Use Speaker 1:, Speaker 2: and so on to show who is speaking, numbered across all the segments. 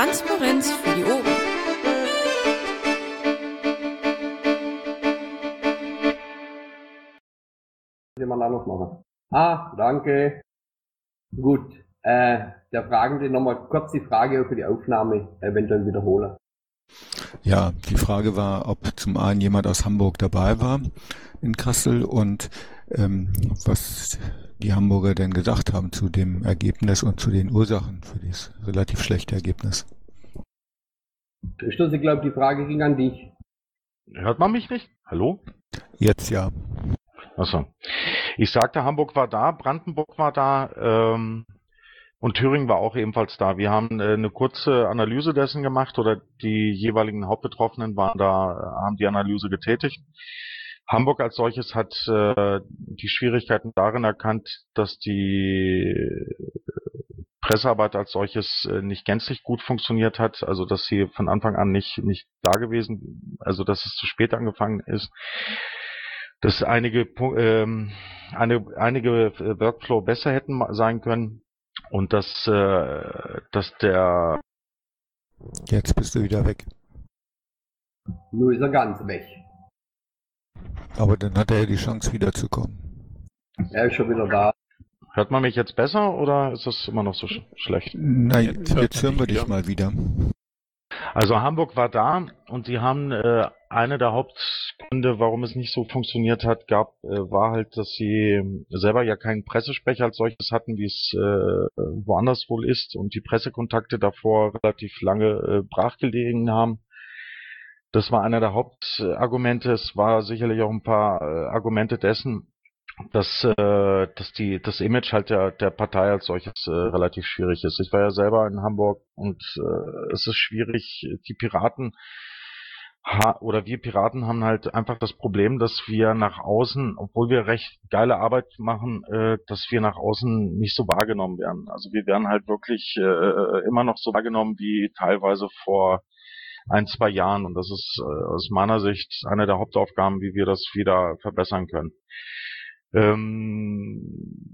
Speaker 1: Transparenz für die Ohren.
Speaker 2: mal auch noch machen. Ah, danke. Gut. Äh, der Fragende nochmal kurz die Frage für die Aufnahme eventuell wiederholen.
Speaker 3: Ja, die Frage war, ob zum einen jemand aus Hamburg dabei war in Kassel und ähm, was die Hamburger denn gesagt haben zu dem Ergebnis und zu den Ursachen für dieses relativ schlechte Ergebnis.
Speaker 2: Ich glaube, die Frage ging an dich.
Speaker 4: Hört man mich nicht? Hallo?
Speaker 3: Jetzt ja.
Speaker 4: Achso. Ich sagte, Hamburg war da, Brandenburg war da ähm, und Thüringen war auch ebenfalls da. Wir haben äh, eine kurze Analyse dessen gemacht oder die jeweiligen Hauptbetroffenen waren da, haben die Analyse getätigt. Hamburg als solches hat äh, die Schwierigkeiten darin erkannt, dass die Pressearbeit als solches äh, nicht gänzlich gut funktioniert hat, also dass sie von Anfang an nicht, nicht da gewesen, also dass es zu spät angefangen ist, dass einige, ähm, eine, einige Workflow besser hätten sein können und dass, äh, dass der
Speaker 3: Jetzt bist du wieder weg.
Speaker 2: Nur ist er ganz weg.
Speaker 3: Aber dann hat er ja die Chance wiederzukommen.
Speaker 2: Er ist schon wieder da.
Speaker 4: Hört man mich jetzt besser oder ist das immer noch so sch schlecht?
Speaker 3: Nein, jetzt, jetzt hören wir dich mal wieder.
Speaker 4: Also Hamburg war da und sie haben äh, eine der Hauptgründe, warum es nicht so funktioniert hat, gab, äh, war halt, dass sie selber ja keinen Pressesprecher als solches hatten, wie es äh, woanders wohl ist und die Pressekontakte davor relativ lange äh, brachgelegen haben. Das war einer der Hauptargumente. Es war sicherlich auch ein paar äh, Argumente dessen, dass, äh, dass die, das Image halt der, der Partei als solches äh, relativ schwierig ist. Ich war ja selber in Hamburg und äh, es ist schwierig, die Piraten ha oder wir Piraten haben halt einfach das Problem, dass wir nach außen, obwohl wir recht geile Arbeit machen, äh, dass wir nach außen nicht so wahrgenommen werden. Also wir werden halt wirklich äh, immer noch so wahrgenommen wie teilweise vor ein, zwei Jahren. Und das ist äh, aus meiner Sicht eine der Hauptaufgaben, wie wir das wieder verbessern können. Ähm,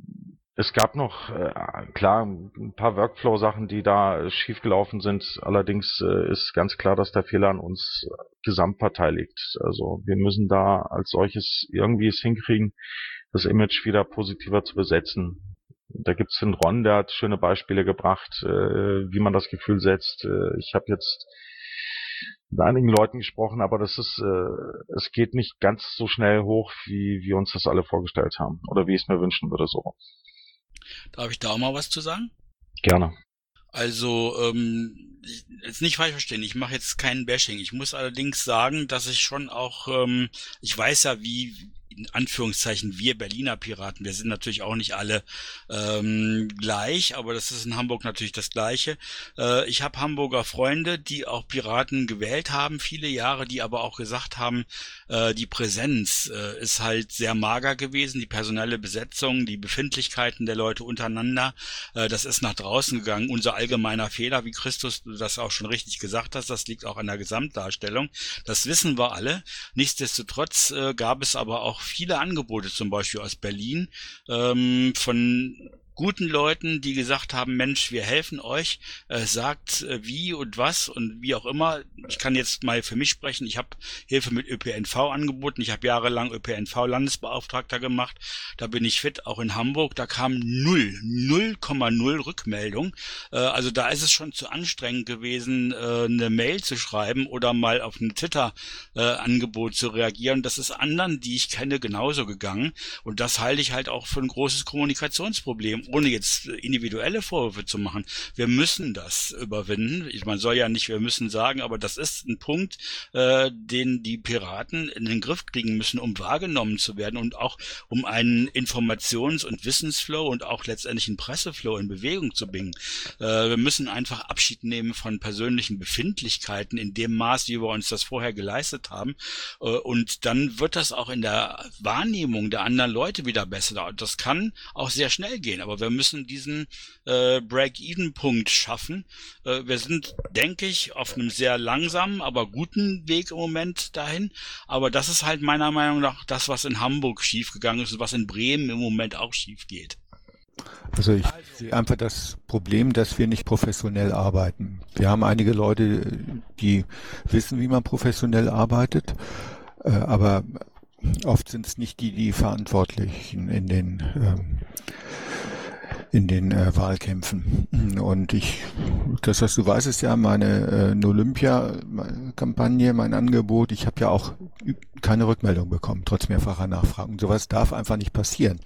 Speaker 4: es gab noch, äh, klar, ein paar Workflow-Sachen, die da schiefgelaufen sind. Allerdings äh, ist ganz klar, dass der Fehler an uns Gesamtpartei liegt. Also wir müssen da als solches irgendwie es hinkriegen, das Image wieder positiver zu besetzen. Da gibt's den Ron, der hat schöne Beispiele gebracht, äh, wie man das Gefühl setzt. Äh, ich habe jetzt mit einigen Leuten gesprochen, aber das ist, äh, es geht nicht ganz so schnell hoch, wie wir uns das alle vorgestellt haben oder wie ich es mir wünschen würde so.
Speaker 5: Darf ich da auch mal was zu sagen?
Speaker 4: Gerne.
Speaker 5: Also, ähm, jetzt nicht falsch verstehen, ich mache jetzt keinen Bashing. Ich muss allerdings sagen, dass ich schon auch, ähm, ich weiß ja, wie, in Anführungszeichen wir Berliner Piraten. Wir sind natürlich auch nicht alle ähm, gleich, aber das ist in Hamburg natürlich das Gleiche. Äh, ich habe Hamburger Freunde, die auch Piraten gewählt haben, viele Jahre, die aber auch gesagt haben, äh, die Präsenz äh, ist halt sehr mager gewesen, die personelle Besetzung, die Befindlichkeiten der Leute untereinander, äh, das ist nach draußen gegangen. Unser allgemeiner Fehler, wie Christus das auch schon richtig gesagt hat, das liegt auch an der Gesamtdarstellung. Das wissen wir alle. Nichtsdestotrotz äh, gab es aber auch viele Angebote, zum Beispiel aus Berlin, ähm, von guten Leuten, die gesagt haben, Mensch, wir helfen euch, äh, sagt äh, wie und was und wie auch immer. Ich kann jetzt mal für mich sprechen. Ich habe Hilfe mit ÖPNV angeboten. Ich habe jahrelang ÖPNV-Landesbeauftragter gemacht. Da bin ich fit, auch in Hamburg. Da kam null, 0,0 Rückmeldung. Äh, also da ist es schon zu anstrengend gewesen, äh, eine Mail zu schreiben oder mal auf ein Twitter-Angebot zu reagieren. Das ist anderen, die ich kenne, genauso gegangen. Und das halte ich halt auch für ein großes Kommunikationsproblem ohne jetzt individuelle Vorwürfe zu machen, wir müssen das überwinden. Ich, man soll ja nicht, wir müssen sagen, aber das ist ein Punkt, äh, den die Piraten in den Griff kriegen müssen, um wahrgenommen zu werden und auch um einen Informations- und Wissensflow und auch letztendlich einen Presseflow in Bewegung zu bringen. Äh, wir müssen einfach Abschied nehmen von persönlichen Befindlichkeiten in dem Maß, wie wir uns das vorher geleistet haben. Äh, und dann wird das auch in der Wahrnehmung der anderen Leute wieder besser. Das kann auch sehr schnell gehen, aber wir müssen diesen äh, Break-Even-Punkt schaffen. Äh, wir sind, denke ich, auf einem sehr langsamen, aber guten Weg im Moment dahin. Aber das ist halt meiner Meinung nach das, was in Hamburg schiefgegangen ist und was in Bremen im Moment auch schief geht.
Speaker 3: Also ich sehe einfach das Problem, dass wir nicht professionell arbeiten. Wir haben einige Leute, die wissen, wie man professionell arbeitet, äh, aber oft sind es nicht die, die Verantwortlichen in den ähm, in den äh, Wahlkämpfen. Und ich, das, was du weißt, ist ja meine äh, Olympia-Kampagne, mein Angebot. Ich habe ja auch keine Rückmeldung bekommen, trotz mehrfacher Nachfragen. Sowas darf einfach nicht passieren.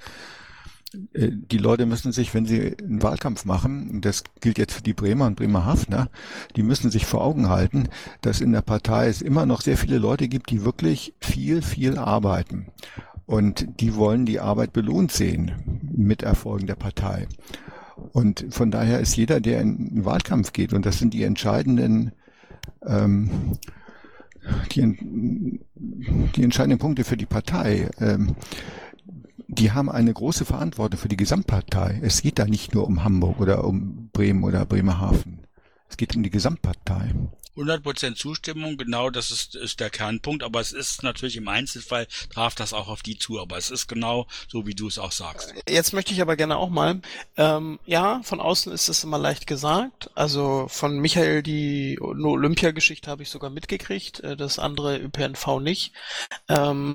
Speaker 3: Äh, die Leute müssen sich, wenn sie einen Wahlkampf machen, das gilt jetzt für die Bremer und Bremerhavener, die müssen sich vor Augen halten, dass in der Partei es immer noch sehr viele Leute gibt, die wirklich viel, viel arbeiten. Und die wollen die Arbeit belohnt sehen mit Erfolgen der Partei. Und von daher ist jeder, der in einen Wahlkampf geht, und das sind die entscheidenden, ähm, die, die entscheidenden Punkte für die Partei, ähm, die haben eine große Verantwortung für die Gesamtpartei. Es geht da nicht nur um Hamburg oder um Bremen oder Bremerhaven. Es geht um die Gesamtpartei.
Speaker 5: 100% Zustimmung, genau das ist, ist der Kernpunkt, aber es ist natürlich im Einzelfall, traf das auch auf die zu, aber es ist genau so, wie du es auch sagst.
Speaker 1: Jetzt möchte ich aber gerne auch mal, ähm, ja, von außen ist es immer leicht gesagt, also von Michael die Olympiageschichte habe ich sogar mitgekriegt, äh, das andere ÖPNV nicht. Ähm,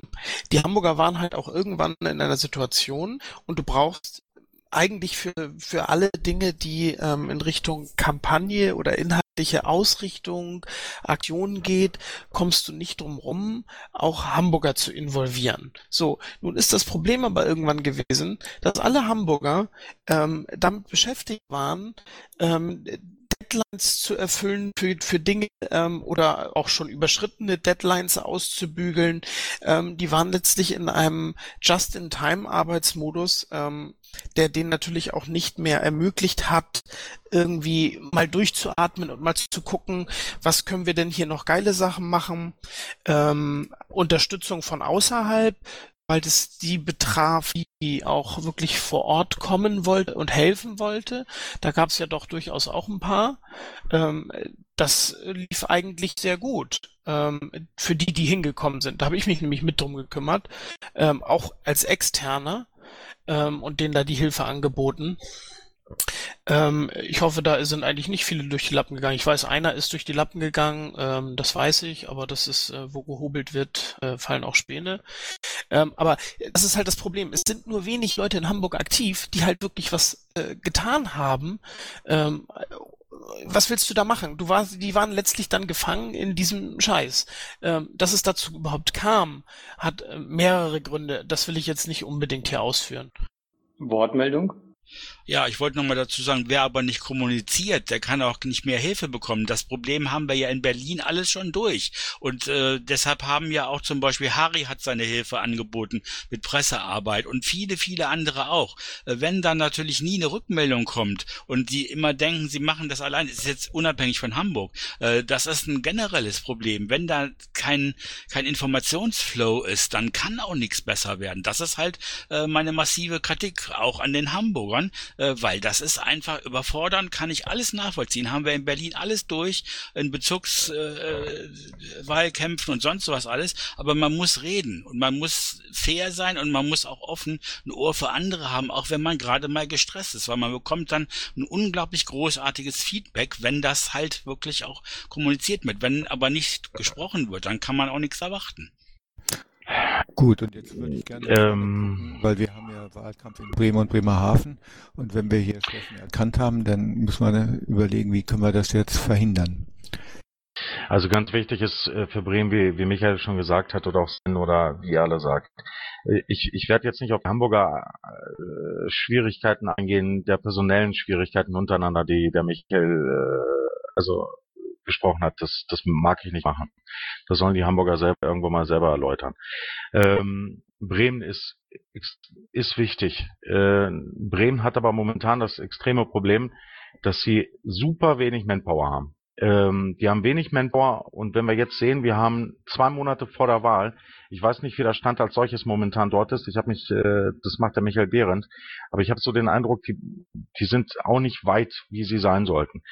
Speaker 1: die Hamburger waren halt auch irgendwann in einer Situation und du brauchst eigentlich für, für alle Dinge, die ähm, in Richtung Kampagne oder inhaltliche Ausrichtung, Aktionen geht, kommst du nicht drum rum, auch Hamburger zu involvieren. So, nun ist das Problem aber irgendwann gewesen, dass alle Hamburger ähm, damit beschäftigt waren, ähm, Deadlines zu erfüllen für, für Dinge ähm, oder auch schon überschrittene Deadlines auszubügeln. Ähm, die waren letztlich in einem Just-in-Time-Arbeitsmodus, ähm, der den natürlich auch nicht mehr ermöglicht hat, irgendwie mal durchzuatmen und mal zu gucken, was können wir denn hier noch geile Sachen machen. Ähm, Unterstützung von außerhalb, weil es die betraf, die auch wirklich vor Ort kommen wollte und helfen wollte. Da gab es ja doch durchaus auch ein paar. Ähm, das lief eigentlich sehr gut ähm, für die, die hingekommen sind. Da habe ich mich nämlich mit drum gekümmert, ähm, auch als Externer ähm, und denen da die Hilfe angeboten. Ähm, ich hoffe, da sind eigentlich nicht viele durch die Lappen gegangen. Ich weiß, einer ist durch die Lappen gegangen, ähm, das weiß ich, aber das ist, äh, wo gehobelt wird, äh, fallen auch Späne. Ähm, aber das ist halt das Problem. Es sind nur wenig Leute in Hamburg aktiv, die halt wirklich was äh, getan haben. Ähm, was willst du da machen? Du warst, die waren letztlich dann gefangen in diesem Scheiß. Ähm, dass es dazu überhaupt kam, hat äh, mehrere Gründe. Das will ich jetzt nicht unbedingt hier ausführen.
Speaker 6: Wortmeldung?
Speaker 5: Ja, ich wollte nochmal dazu sagen, wer aber nicht kommuniziert, der kann auch nicht mehr Hilfe bekommen. Das Problem haben wir ja in Berlin alles schon durch. Und äh, deshalb haben ja auch zum Beispiel Harry hat seine Hilfe angeboten mit Pressearbeit und viele, viele andere auch. Äh, wenn dann natürlich nie eine Rückmeldung kommt und die immer denken, sie machen das allein, ist jetzt unabhängig von Hamburg. Äh, das ist ein generelles Problem. Wenn da kein, kein Informationsflow ist, dann kann auch nichts besser werden. Das ist halt äh, meine massive Kritik auch an den Hamburgern äh, weil das ist einfach überfordern, kann ich alles nachvollziehen. Haben wir in Berlin alles durch, in Bezugswahlkämpfen äh, und sonst was alles, aber man muss reden und man muss fair sein und man muss auch offen ein Ohr für andere haben, auch wenn man gerade mal gestresst ist, weil man bekommt dann ein unglaublich großartiges Feedback, wenn das halt wirklich auch kommuniziert wird. Wenn aber nicht gesprochen wird, dann kann man auch nichts erwarten.
Speaker 3: Gut, und jetzt würde ich gerne, ähm, weil wir haben ja Wahlkampf in Bremen und Bremerhaven und wenn wir hier Schwächen erkannt haben, dann muss man überlegen, wie können wir das jetzt verhindern.
Speaker 4: Also ganz wichtig ist äh, für Bremen, wie, wie Michael schon gesagt hat oder auch Sven oder wie alle sagt. Äh, ich, ich werde jetzt nicht auf Hamburger äh, Schwierigkeiten eingehen, der personellen Schwierigkeiten untereinander, die der Michael äh, also gesprochen hat, das, das mag ich nicht machen. Das sollen die Hamburger selber irgendwo mal selber erläutern. Ähm, Bremen ist, ist wichtig. Äh, Bremen hat aber momentan das extreme Problem, dass sie super wenig Manpower haben. Ähm, die haben wenig Manpower und wenn wir jetzt sehen, wir haben zwei Monate vor der Wahl, Ich weiß nicht, wie der Stand als solches momentan dort ist. Ich habe mich, äh, das macht der Michael Behrendt, aber ich habe so den Eindruck, die, die sind auch nicht weit, wie sie sein sollten.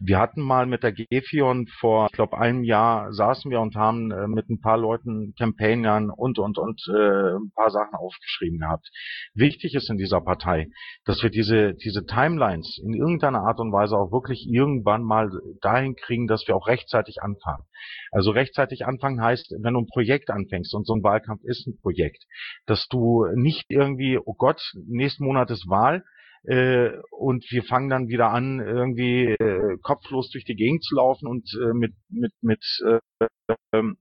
Speaker 4: Wir hatten mal mit der Gefion vor, ich glaube, einem Jahr saßen wir und haben äh, mit ein paar Leuten, Campaignern und und und äh, ein paar Sachen aufgeschrieben gehabt. Wichtig ist in dieser Partei, dass wir diese diese Timelines in irgendeiner Art und Weise auch wirklich irgendwann mal dahin kriegen, dass wir auch rechtzeitig anfangen. Also rechtzeitig anfangen heißt, wenn du ein Projekt anfängst und so ein Wahlkampf ist ein Projekt, dass du nicht irgendwie, oh Gott, nächsten Monat ist Wahl, äh, und wir fangen dann wieder an, irgendwie äh, kopflos durch die Gegend zu laufen und äh, mit mit mit äh, ähm,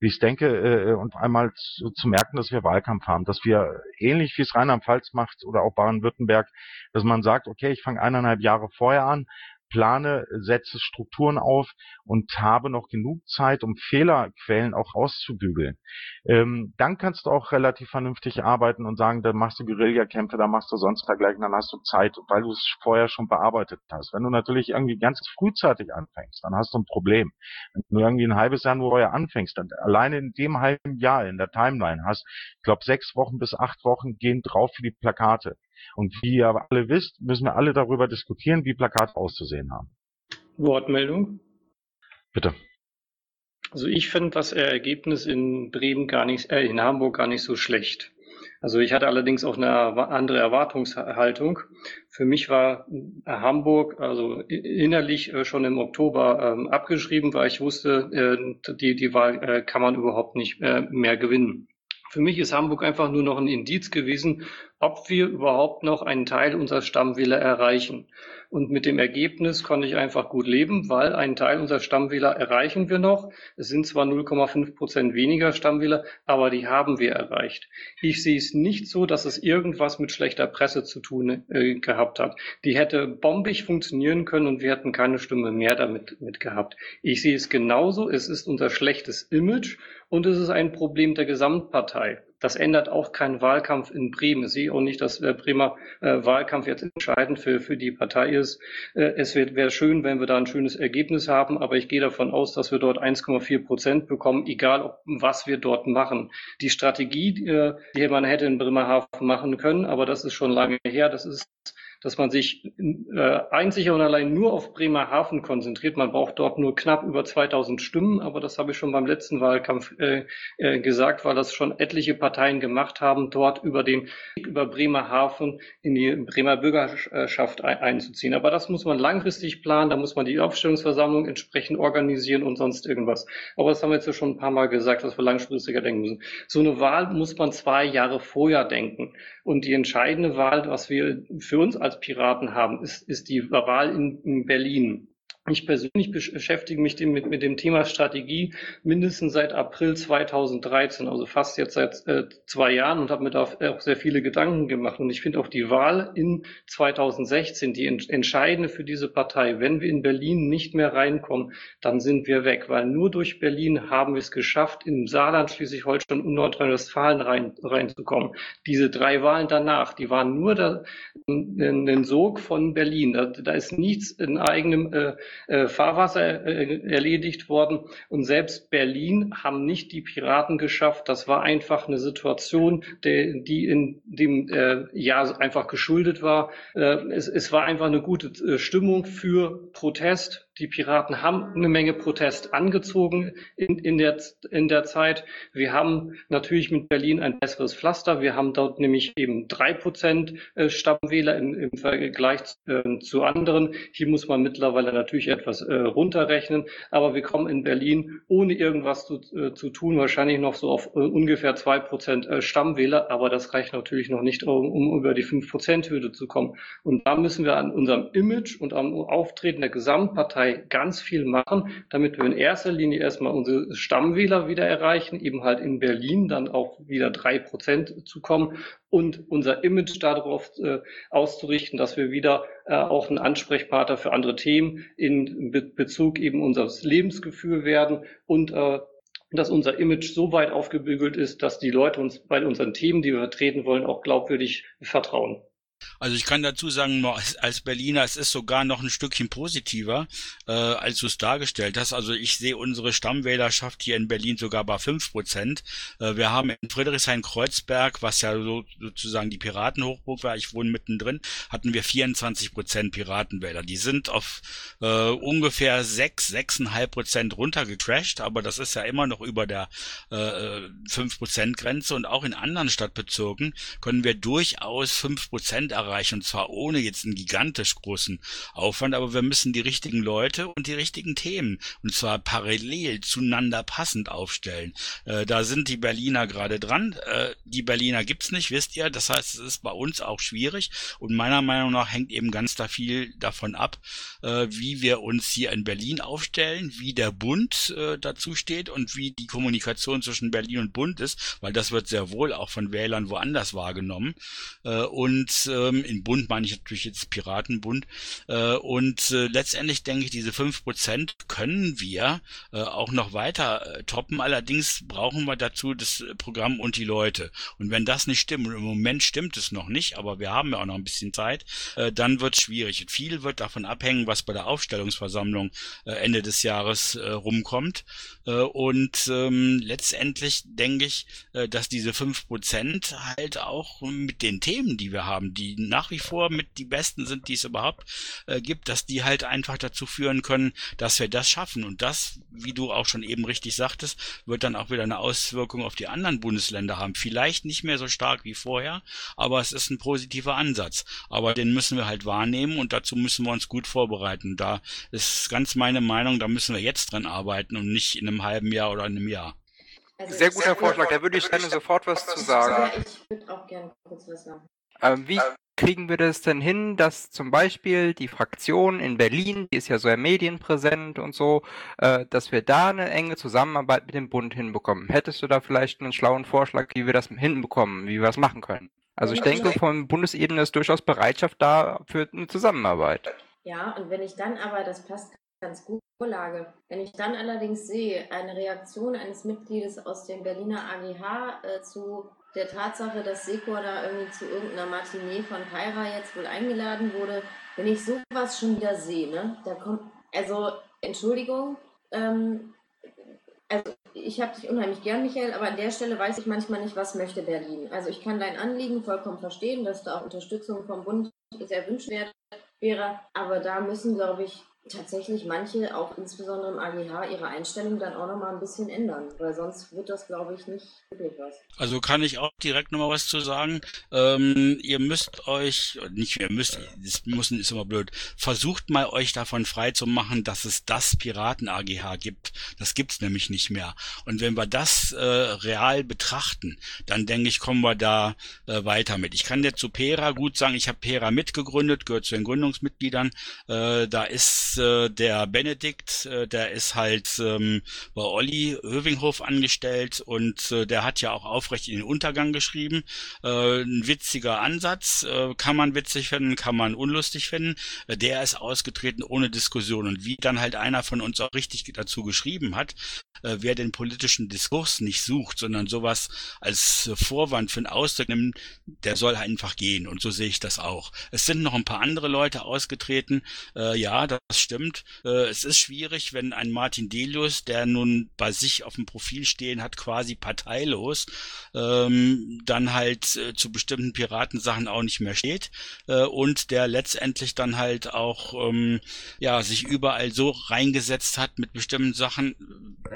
Speaker 4: wie ich denke, äh, und einmal zu, zu, merken, dass wir Wahlkampf haben, dass wir ähnlich wie es Rheinland-Pfalz macht oder auch Baden-Württemberg, dass man sagt, okay, ich fange eineinhalb Jahre vorher an, plane, setze Strukturen auf und habe noch genug Zeit, um Fehlerquellen auch auszubügeln. Ähm, dann kannst du auch relativ vernünftig arbeiten und sagen, da machst du Guerillakämpfe, da machst du sonst dergleichen, dann hast du Zeit, weil du es vorher schon bearbeitet hast. Wenn du natürlich irgendwie ganz frühzeitig anfängst, dann hast du ein Problem. Wenn du irgendwie ein halbes Jahr nur vorher anfängst, dann alleine in dem halben Jahr in der Timeline hast, ich glaube, sechs Wochen bis acht Wochen gehen drauf für die Plakate. Und wie ihr alle wisst, müssen wir alle darüber diskutieren, wie Plakate auszusehen haben.
Speaker 6: Wortmeldung?
Speaker 4: Bitte.
Speaker 6: Also ich finde das Ergebnis in Bremen gar nicht, äh, in Hamburg gar nicht so schlecht. Also ich hatte allerdings auch eine andere Erwartungshaltung. Für mich war Hamburg also innerlich äh, schon im Oktober ähm, abgeschrieben, weil ich wusste, äh, die, die Wahl äh, kann man überhaupt nicht mehr gewinnen. Für mich ist Hamburg einfach nur noch ein Indiz gewesen, ob wir überhaupt noch einen Teil unserer Stammwähler erreichen. Und mit dem Ergebnis konnte ich einfach gut leben, weil einen Teil unserer Stammwähler erreichen wir noch. Es sind zwar 0,5 Prozent weniger Stammwähler, aber die haben wir erreicht. Ich sehe es nicht so, dass es irgendwas mit schlechter Presse zu tun äh, gehabt hat. Die hätte bombig funktionieren können und wir hätten keine Stimme mehr damit mit gehabt. Ich sehe es genauso. Es ist unser schlechtes Image und es ist ein Problem der Gesamtpartei. Das ändert auch keinen Wahlkampf in Bremen. Ich sehe auch nicht, dass der Bremer äh, Wahlkampf jetzt entscheidend für, für die Partei ist. Äh, es wäre schön, wenn wir da ein schönes Ergebnis haben, aber ich gehe davon aus, dass wir dort 1,4 Prozent bekommen, egal ob, was wir dort machen. Die Strategie, äh, die man hätte in Bremerhaven machen können, aber das ist schon lange her, das ist dass man sich äh, einzig und allein nur auf Bremerhaven konzentriert. Man braucht dort nur knapp über 2000 Stimmen, aber das habe ich schon beim letzten Wahlkampf äh, äh, gesagt, weil das schon etliche Parteien gemacht haben, dort über den über Bremerhaven in die Bremer Bürgerschaft ein, einzuziehen. Aber das muss man langfristig planen, da muss man die Aufstellungsversammlung entsprechend organisieren und sonst irgendwas. Aber das haben wir jetzt ja schon ein paar Mal gesagt, dass wir langfristiger denken müssen. So eine Wahl muss man zwei Jahre vorher denken. Und die entscheidende Wahl, was wir für uns als Piraten haben, ist, ist die Wahl in, in Berlin. Ich persönlich beschäftige mich mit, mit dem Thema Strategie mindestens seit April 2013, also fast jetzt seit äh, zwei Jahren und habe mir da auch sehr viele Gedanken gemacht. Und ich finde auch die Wahl in 2016 die ent entscheidende für diese Partei. Wenn wir in Berlin nicht mehr reinkommen, dann sind wir weg, weil nur durch Berlin haben wir es geschafft, im Saarland, Schleswig-Holstein und Nordrhein-Westfalen rein, reinzukommen. Diese drei Wahlen danach, die waren nur der, ein Sog von Berlin. Da, da ist nichts in eigenem äh, äh, Fahrwasser äh, erledigt worden. Und selbst Berlin haben nicht die Piraten geschafft. Das war einfach eine Situation, der, die in dem äh, Jahr einfach geschuldet war. Äh, es, es war einfach eine gute äh, Stimmung für Protest, die Piraten haben eine Menge Protest angezogen in, in, der, in der Zeit. Wir haben natürlich mit Berlin ein besseres Pflaster. Wir haben dort nämlich eben drei Prozent äh, Stammwähler im, im Vergleich äh, zu anderen. Hier muss man mittlerweile natürlich etwas äh, runterrechnen. Aber wir kommen in Berlin ohne irgendwas zu, äh, zu tun wahrscheinlich noch so auf äh, ungefähr zwei Prozent äh, Stammwähler. Aber das reicht natürlich noch nicht, um, um über die fünf Prozent Hürde zu kommen. Und da müssen wir an unserem Image und am Auftreten der Gesamtpartei Partei ganz viel machen, damit wir in erster Linie erstmal unsere Stammwähler wieder erreichen, eben halt in Berlin dann auch wieder drei Prozent zu kommen und unser Image darauf äh, auszurichten, dass wir wieder äh, auch ein Ansprechpartner für andere Themen in Be Bezug eben unseres Lebensgefühl werden und äh, dass unser Image so weit aufgebügelt ist, dass die Leute uns bei unseren Themen, die wir vertreten wollen, auch glaubwürdig vertrauen.
Speaker 5: Also ich kann dazu sagen, als Berliner, es ist sogar noch ein Stückchen positiver, äh, als du es dargestellt hast. Also ich sehe unsere Stammwählerschaft hier in Berlin sogar bei fünf Prozent. Äh, wir haben in Friedrichshain-Kreuzberg, was ja so, sozusagen die Piratenhochburg war, ich wohne mittendrin, hatten wir 24 Prozent Piratenwähler. Die sind auf äh, ungefähr sechs, sechseinhalb Prozent runtergecrashed, aber das ist ja immer noch über der äh, 5%-Grenze und auch in anderen Stadtbezirken können wir durchaus 5% erreichen und zwar ohne jetzt einen gigantisch großen Aufwand, aber wir müssen die richtigen Leute und die richtigen Themen und zwar parallel zueinander passend aufstellen. Äh, da sind die Berliner gerade dran. Äh, die Berliner gibt's nicht, wisst ihr. Das heißt, es ist bei uns auch schwierig und meiner Meinung nach hängt eben ganz da viel davon ab, äh, wie wir uns hier in Berlin aufstellen, wie der Bund äh, dazu steht und wie die Kommunikation zwischen Berlin und Bund ist, weil das wird sehr wohl auch von Wählern woanders wahrgenommen. Äh, und ähm, in Bund meine ich natürlich jetzt Piratenbund. Äh, und äh, letztendlich denke ich, diese fünf Prozent können wir äh, auch noch weiter äh, toppen. Allerdings brauchen wir dazu das Programm und die Leute. Und wenn das nicht stimmt, und im Moment stimmt es noch nicht, aber wir haben ja auch noch ein bisschen Zeit, äh, dann wird es schwierig. Viel wird davon abhängen, was bei der Aufstellungsversammlung äh, Ende des Jahres äh, rumkommt. Äh, und ähm, letztendlich denke ich, äh, dass diese fünf Prozent halt auch mit den Themen, die wir haben, die nach wie vor mit die besten sind, die es überhaupt äh, gibt, dass die halt einfach dazu führen können, dass wir das schaffen. Und das, wie du auch schon eben richtig sagtest, wird dann auch wieder eine Auswirkung auf die anderen Bundesländer haben. Vielleicht nicht mehr so stark wie vorher, aber es ist ein positiver Ansatz. Aber den müssen wir halt wahrnehmen und dazu müssen wir uns gut vorbereiten. Da ist ganz meine Meinung, da müssen wir jetzt dran arbeiten und nicht in einem halben Jahr oder in einem Jahr.
Speaker 7: Also Sehr guter Vorschlag, da würde ich gerne sofort was zu sagen.
Speaker 8: Ich würde auch gerne kurz was sagen.
Speaker 7: Ähm, wie kriegen wir das denn hin, dass zum Beispiel die Fraktion in Berlin, die ist ja sehr medienpräsent und so, äh, dass wir da eine enge Zusammenarbeit mit dem Bund hinbekommen? Hättest du da vielleicht einen schlauen Vorschlag, wie wir das hinbekommen, wie wir das machen können? Also ich denke, von Bundesebene ist durchaus Bereitschaft da für eine Zusammenarbeit.
Speaker 8: Ja, und wenn ich dann aber, das passt ganz gut, Vorlage. Wenn ich dann allerdings sehe, eine Reaktion eines Mitgliedes aus dem Berliner AGH äh, zu der Tatsache, dass Sekor da irgendwie zu irgendeiner Matinee von Pyra jetzt wohl eingeladen wurde, wenn ich sowas schon wieder sehe, ne, da kommt, also Entschuldigung, ähm, also ich habe dich unheimlich gern, Michael, aber an der Stelle weiß ich manchmal nicht, was möchte Berlin. Also ich kann dein Anliegen vollkommen verstehen, dass da auch Unterstützung vom Bund sehr wünschenswert wäre, aber da müssen, glaube ich, tatsächlich manche, auch insbesondere im AGH, ihre Einstellung dann auch nochmal ein bisschen ändern, weil sonst wird das, glaube ich, nicht wirklich was.
Speaker 5: Also kann ich auch direkt nochmal was zu sagen. Ähm, ihr müsst euch, nicht ihr müsst, das müssen ist immer blöd, versucht mal euch davon frei zu machen, dass es das Piraten-AGH gibt. Das gibt's nämlich nicht mehr. Und wenn wir das äh, real betrachten, dann denke ich, kommen wir da äh, weiter mit. Ich kann dir zu Pera gut sagen, ich habe Pera mitgegründet, gehört zu den Gründungsmitgliedern. Äh, da ist äh, der Benedikt, äh, der ist halt ähm, bei Olli Hövinghof angestellt und äh, der hat ja auch aufrecht in den Untergang geschrieben. Äh, ein witziger Ansatz, äh, kann man witzig finden, kann man unlustig finden. Äh, der ist ausgetreten ohne Diskussion und wie dann halt einer von uns auch richtig dazu geschrieben hat, äh, wer den politischen Diskurs nicht sucht, sondern sowas als Vorwand für einen Ausdruck nimmt, der soll einfach gehen und so sehe ich das auch. Es sind noch ein paar andere Leute ausgetreten, äh, ja, das stimmt. Äh, es ist schwierig, wenn ein Martin Delius, der nun bei sich auf dem Profil stehen hat, quasi parteilos, ähm, dann halt äh, zu bestimmten Piratensachen auch nicht mehr steht äh, und der letztendlich dann halt auch ähm, ja sich überall so reingesetzt hat mit bestimmten Sachen,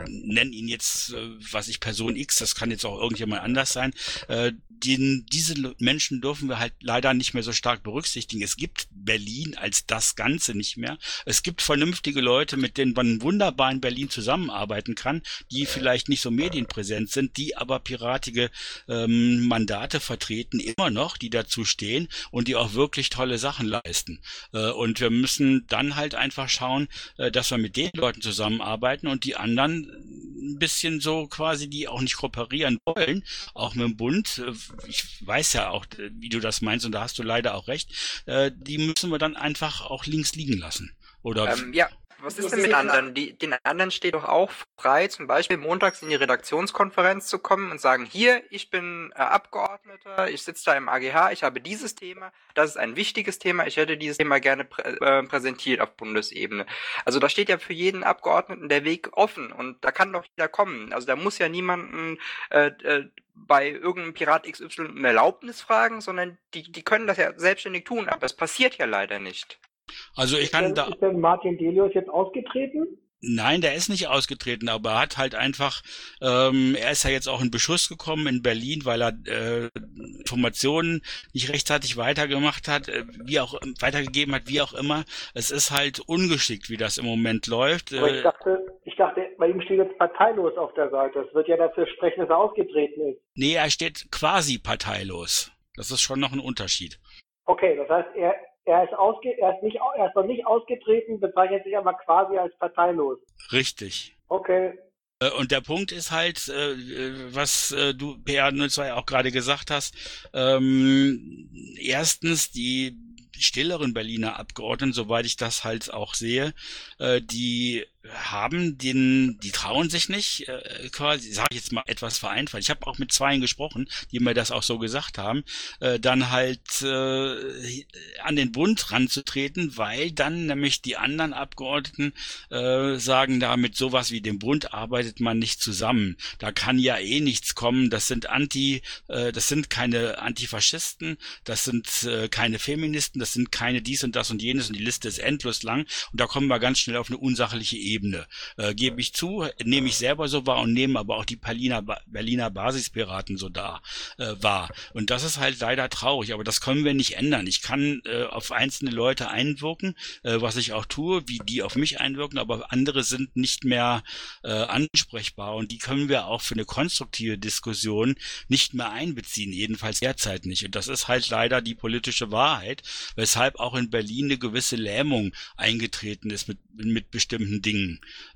Speaker 5: nenn ihn jetzt, äh, was ich Person X, das kann jetzt auch irgendjemand anders sein, äh, den, diese Menschen dürfen wir halt leider nicht mehr so stark berücksichtigen. Es gibt Berlin als das Ganze nicht mehr. Es gibt vernünftige Leute, mit denen man wunderbar in Berlin zusammenarbeiten kann, die vielleicht nicht so medienpräsent sind, die aber piratige ähm, Mandate vertreten, immer noch, die dazu stehen und die auch wirklich tolle Sachen leisten. Äh, und wir müssen dann halt einfach schauen, äh, dass wir mit den Leuten zusammenarbeiten und die anderen ein bisschen so quasi, die auch nicht kooperieren wollen, auch mit dem Bund. Äh, ich weiß ja auch, äh, wie du das meinst und da hast du leider auch recht. Äh, die müssen wir dann einfach auch links liegen lassen. Oder
Speaker 7: ähm, ja, Was ist denn mit anderen? Die, den anderen steht doch auch frei, zum Beispiel montags in die Redaktionskonferenz zu kommen und sagen, hier, ich bin äh, Abgeordneter, ich sitze da im AGH, ich habe dieses Thema, das ist ein wichtiges Thema, ich hätte dieses Thema gerne prä äh, präsentiert auf Bundesebene. Also da steht ja für jeden Abgeordneten der Weg offen und da kann doch jeder kommen. Also da muss ja niemanden äh, äh, bei irgendeinem Pirat XY um Erlaubnis fragen, sondern die, die können das ja selbstständig tun, aber es passiert ja leider nicht.
Speaker 5: Also ich kann da.
Speaker 9: ist denn Martin Delius jetzt ausgetreten?
Speaker 5: Nein, der ist nicht ausgetreten, aber er hat halt einfach, ähm, er ist ja jetzt auch in Beschuss gekommen in Berlin, weil er äh, Informationen nicht rechtzeitig weitergemacht hat, äh, wie auch weitergegeben hat, wie auch immer. Es ist halt ungeschickt, wie das im Moment läuft.
Speaker 9: Aber ich
Speaker 5: Äh,
Speaker 9: dachte, ich dachte, bei ihm steht jetzt parteilos auf der Seite. Das wird ja dafür sprechen, dass er ausgetreten ist.
Speaker 5: nee, er steht quasi parteilos. Das ist schon noch ein Unterschied.
Speaker 9: Okay, das heißt, er, er ist ausge, er ist nicht, er ist noch nicht ausgetreten, bezeichnet sich aber quasi als parteilos.
Speaker 5: Richtig.
Speaker 9: Okay,
Speaker 5: Äh, Und der Punkt ist halt, äh, äh, was du PR02 auch gerade gesagt hast, ähm, erstens die stilleren Berliner Abgeordneten, soweit ich das halt auch sehe, die haben den, die trauen sich nicht, äh, quasi, sage ich jetzt mal etwas vereinfacht. Ich habe auch mit zweien gesprochen, die mir das auch so gesagt haben, äh, dann halt äh, an den Bund ranzutreten, weil dann nämlich die anderen Abgeordneten äh, sagen, da mit sowas wie dem Bund arbeitet man nicht zusammen. Da kann ja eh nichts kommen. Das sind Anti, äh, das sind keine Antifaschisten, das sind äh, keine Feministen, das sind keine dies und das und jenes und die Liste ist endlos lang und da kommen wir ganz schnell auf eine unsachliche Ebene. Äh, Gebe ich zu, nehme ich selber so wahr und nehme aber auch die Berliner, Berliner Basispiraten so da äh, wahr. Und das ist halt leider traurig, aber das können wir nicht ändern. Ich kann äh, auf einzelne Leute einwirken, äh, was ich auch tue, wie die auf mich einwirken, aber andere sind nicht mehr äh, ansprechbar und die können wir auch für eine konstruktive Diskussion nicht mehr einbeziehen, jedenfalls derzeit nicht. Und das ist halt leider die politische Wahrheit, weshalb auch in Berlin eine gewisse Lähmung eingetreten ist mit, mit bestimmten Dingen.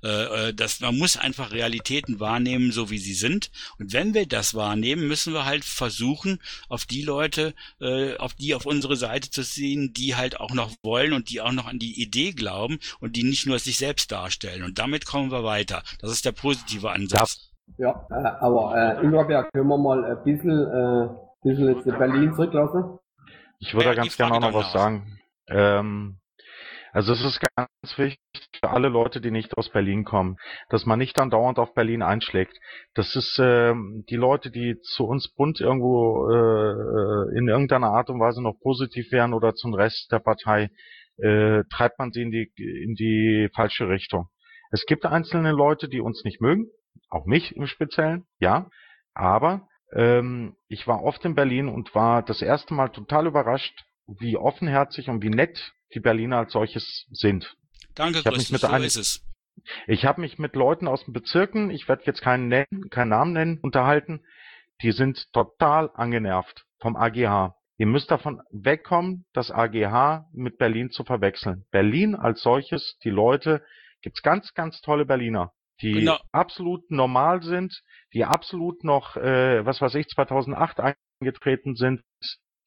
Speaker 5: Äh, äh, das, man muss einfach Realitäten wahrnehmen, so wie sie sind. Und wenn wir das wahrnehmen, müssen wir halt versuchen, auf die Leute, äh, auf die auf unsere Seite zu ziehen, die halt auch noch wollen und die auch noch an die Idee glauben und die nicht nur sich selbst darstellen. Und damit kommen wir weiter. Das ist der positive Ansatz.
Speaker 2: Ja, äh, aber äh, Ingolberg, können wir mal ein bisschen, äh, bisschen jetzt Berlin zurücklassen?
Speaker 4: Ich würde
Speaker 5: Ja,
Speaker 4: da ganz gerne auch noch was sagen. Ähm, also es ist ganz wichtig für alle Leute, die nicht aus Berlin kommen, dass man nicht dann dauernd auf Berlin einschlägt. Das ist ähm, die Leute, die zu uns bunt irgendwo äh, in irgendeiner Art und Weise noch positiv wären oder zum Rest der Partei, äh, treibt man sie in die in die falsche Richtung. Es gibt einzelne Leute, die uns nicht mögen, auch mich im Speziellen, ja, aber ähm, ich war oft in Berlin und war das erste Mal total überrascht, wie offenherzig und wie nett die Berliner als solches sind.
Speaker 5: Danke,
Speaker 4: Ich
Speaker 5: Christus,
Speaker 4: mit
Speaker 5: so
Speaker 4: ein-
Speaker 5: ist es.
Speaker 4: Ich habe mich mit Leuten aus den Bezirken, ich werde jetzt keinen, nennen, keinen Namen nennen, unterhalten. Die sind total angenervt vom AGH. Ihr müsst davon wegkommen, das AGH mit Berlin zu verwechseln. Berlin als solches, die Leute, gibt's ganz, ganz tolle Berliner, die
Speaker 5: Genau.
Speaker 4: absolut normal sind, die absolut noch, äh, was weiß ich, 2008 eingetreten sind,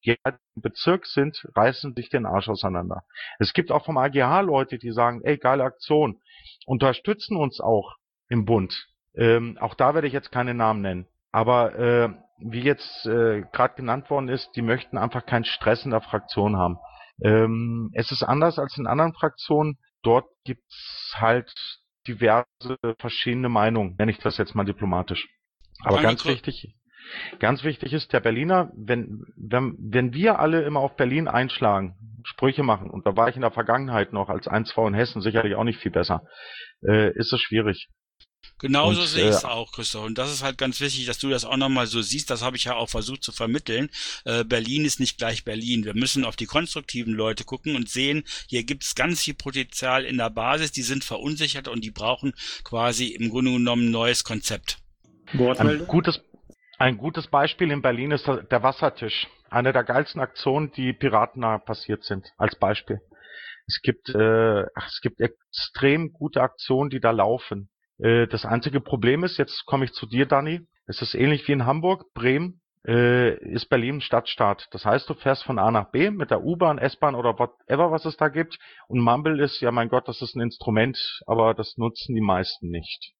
Speaker 4: die halt im Bezirk sind, reißen sich den Arsch auseinander. Es gibt auch vom AGH Leute, die sagen, ey, geile Aktion, unterstützen uns auch im Bund. Ähm, auch da werde ich jetzt keine Namen nennen. Aber äh, wie jetzt äh, gerade genannt worden ist, die möchten einfach keinen Stress in der Fraktion haben. Ähm, es ist anders als in anderen Fraktionen. Dort gibt's halt diverse verschiedene Meinungen, nenne ich das jetzt mal diplomatisch. Aber
Speaker 5: Danke,
Speaker 4: ganz
Speaker 5: Chris.
Speaker 4: wichtig, ganz wichtig ist der Berliner, wenn, wenn, wenn wir alle immer auf Berlin einschlagen, Sprüche machen, und da war ich in der Vergangenheit noch als 1V in Hessen sicherlich auch nicht viel besser, äh, ist es schwierig.
Speaker 5: Genauso
Speaker 4: Und,
Speaker 5: sehe ich es
Speaker 4: äh,
Speaker 5: auch, Christoph. Und das ist halt ganz wichtig, dass du das auch nochmal so siehst. Das habe ich ja auch versucht zu vermitteln. Äh, Berlin ist nicht gleich Berlin. Wir müssen auf die konstruktiven Leute gucken und sehen, hier gibt es ganz viel Potenzial in der Basis. Die sind verunsichert und die brauchen quasi im Grunde genommen ein neues Konzept.
Speaker 4: Ein gutes, ein gutes Beispiel in Berlin ist der Wassertisch. Eine der geilsten Aktionen, die piratennah passiert sind, als Beispiel. Es gibt, äh, ach, es gibt extrem gute Aktionen, die da laufen. Äh, das einzige Problem ist, jetzt komme ich zu dir, Dani. Es ist ähnlich wie in Hamburg, Bremen. äh, ist Berlin Stadtstaat. Das heißt, du fährst von A nach B mit der U-Bahn, S-Bahn oder whatever, was es da gibt. Und Mumble ist, ja mein Gott, das ist ein Instrument, aber das nutzen die meisten nicht.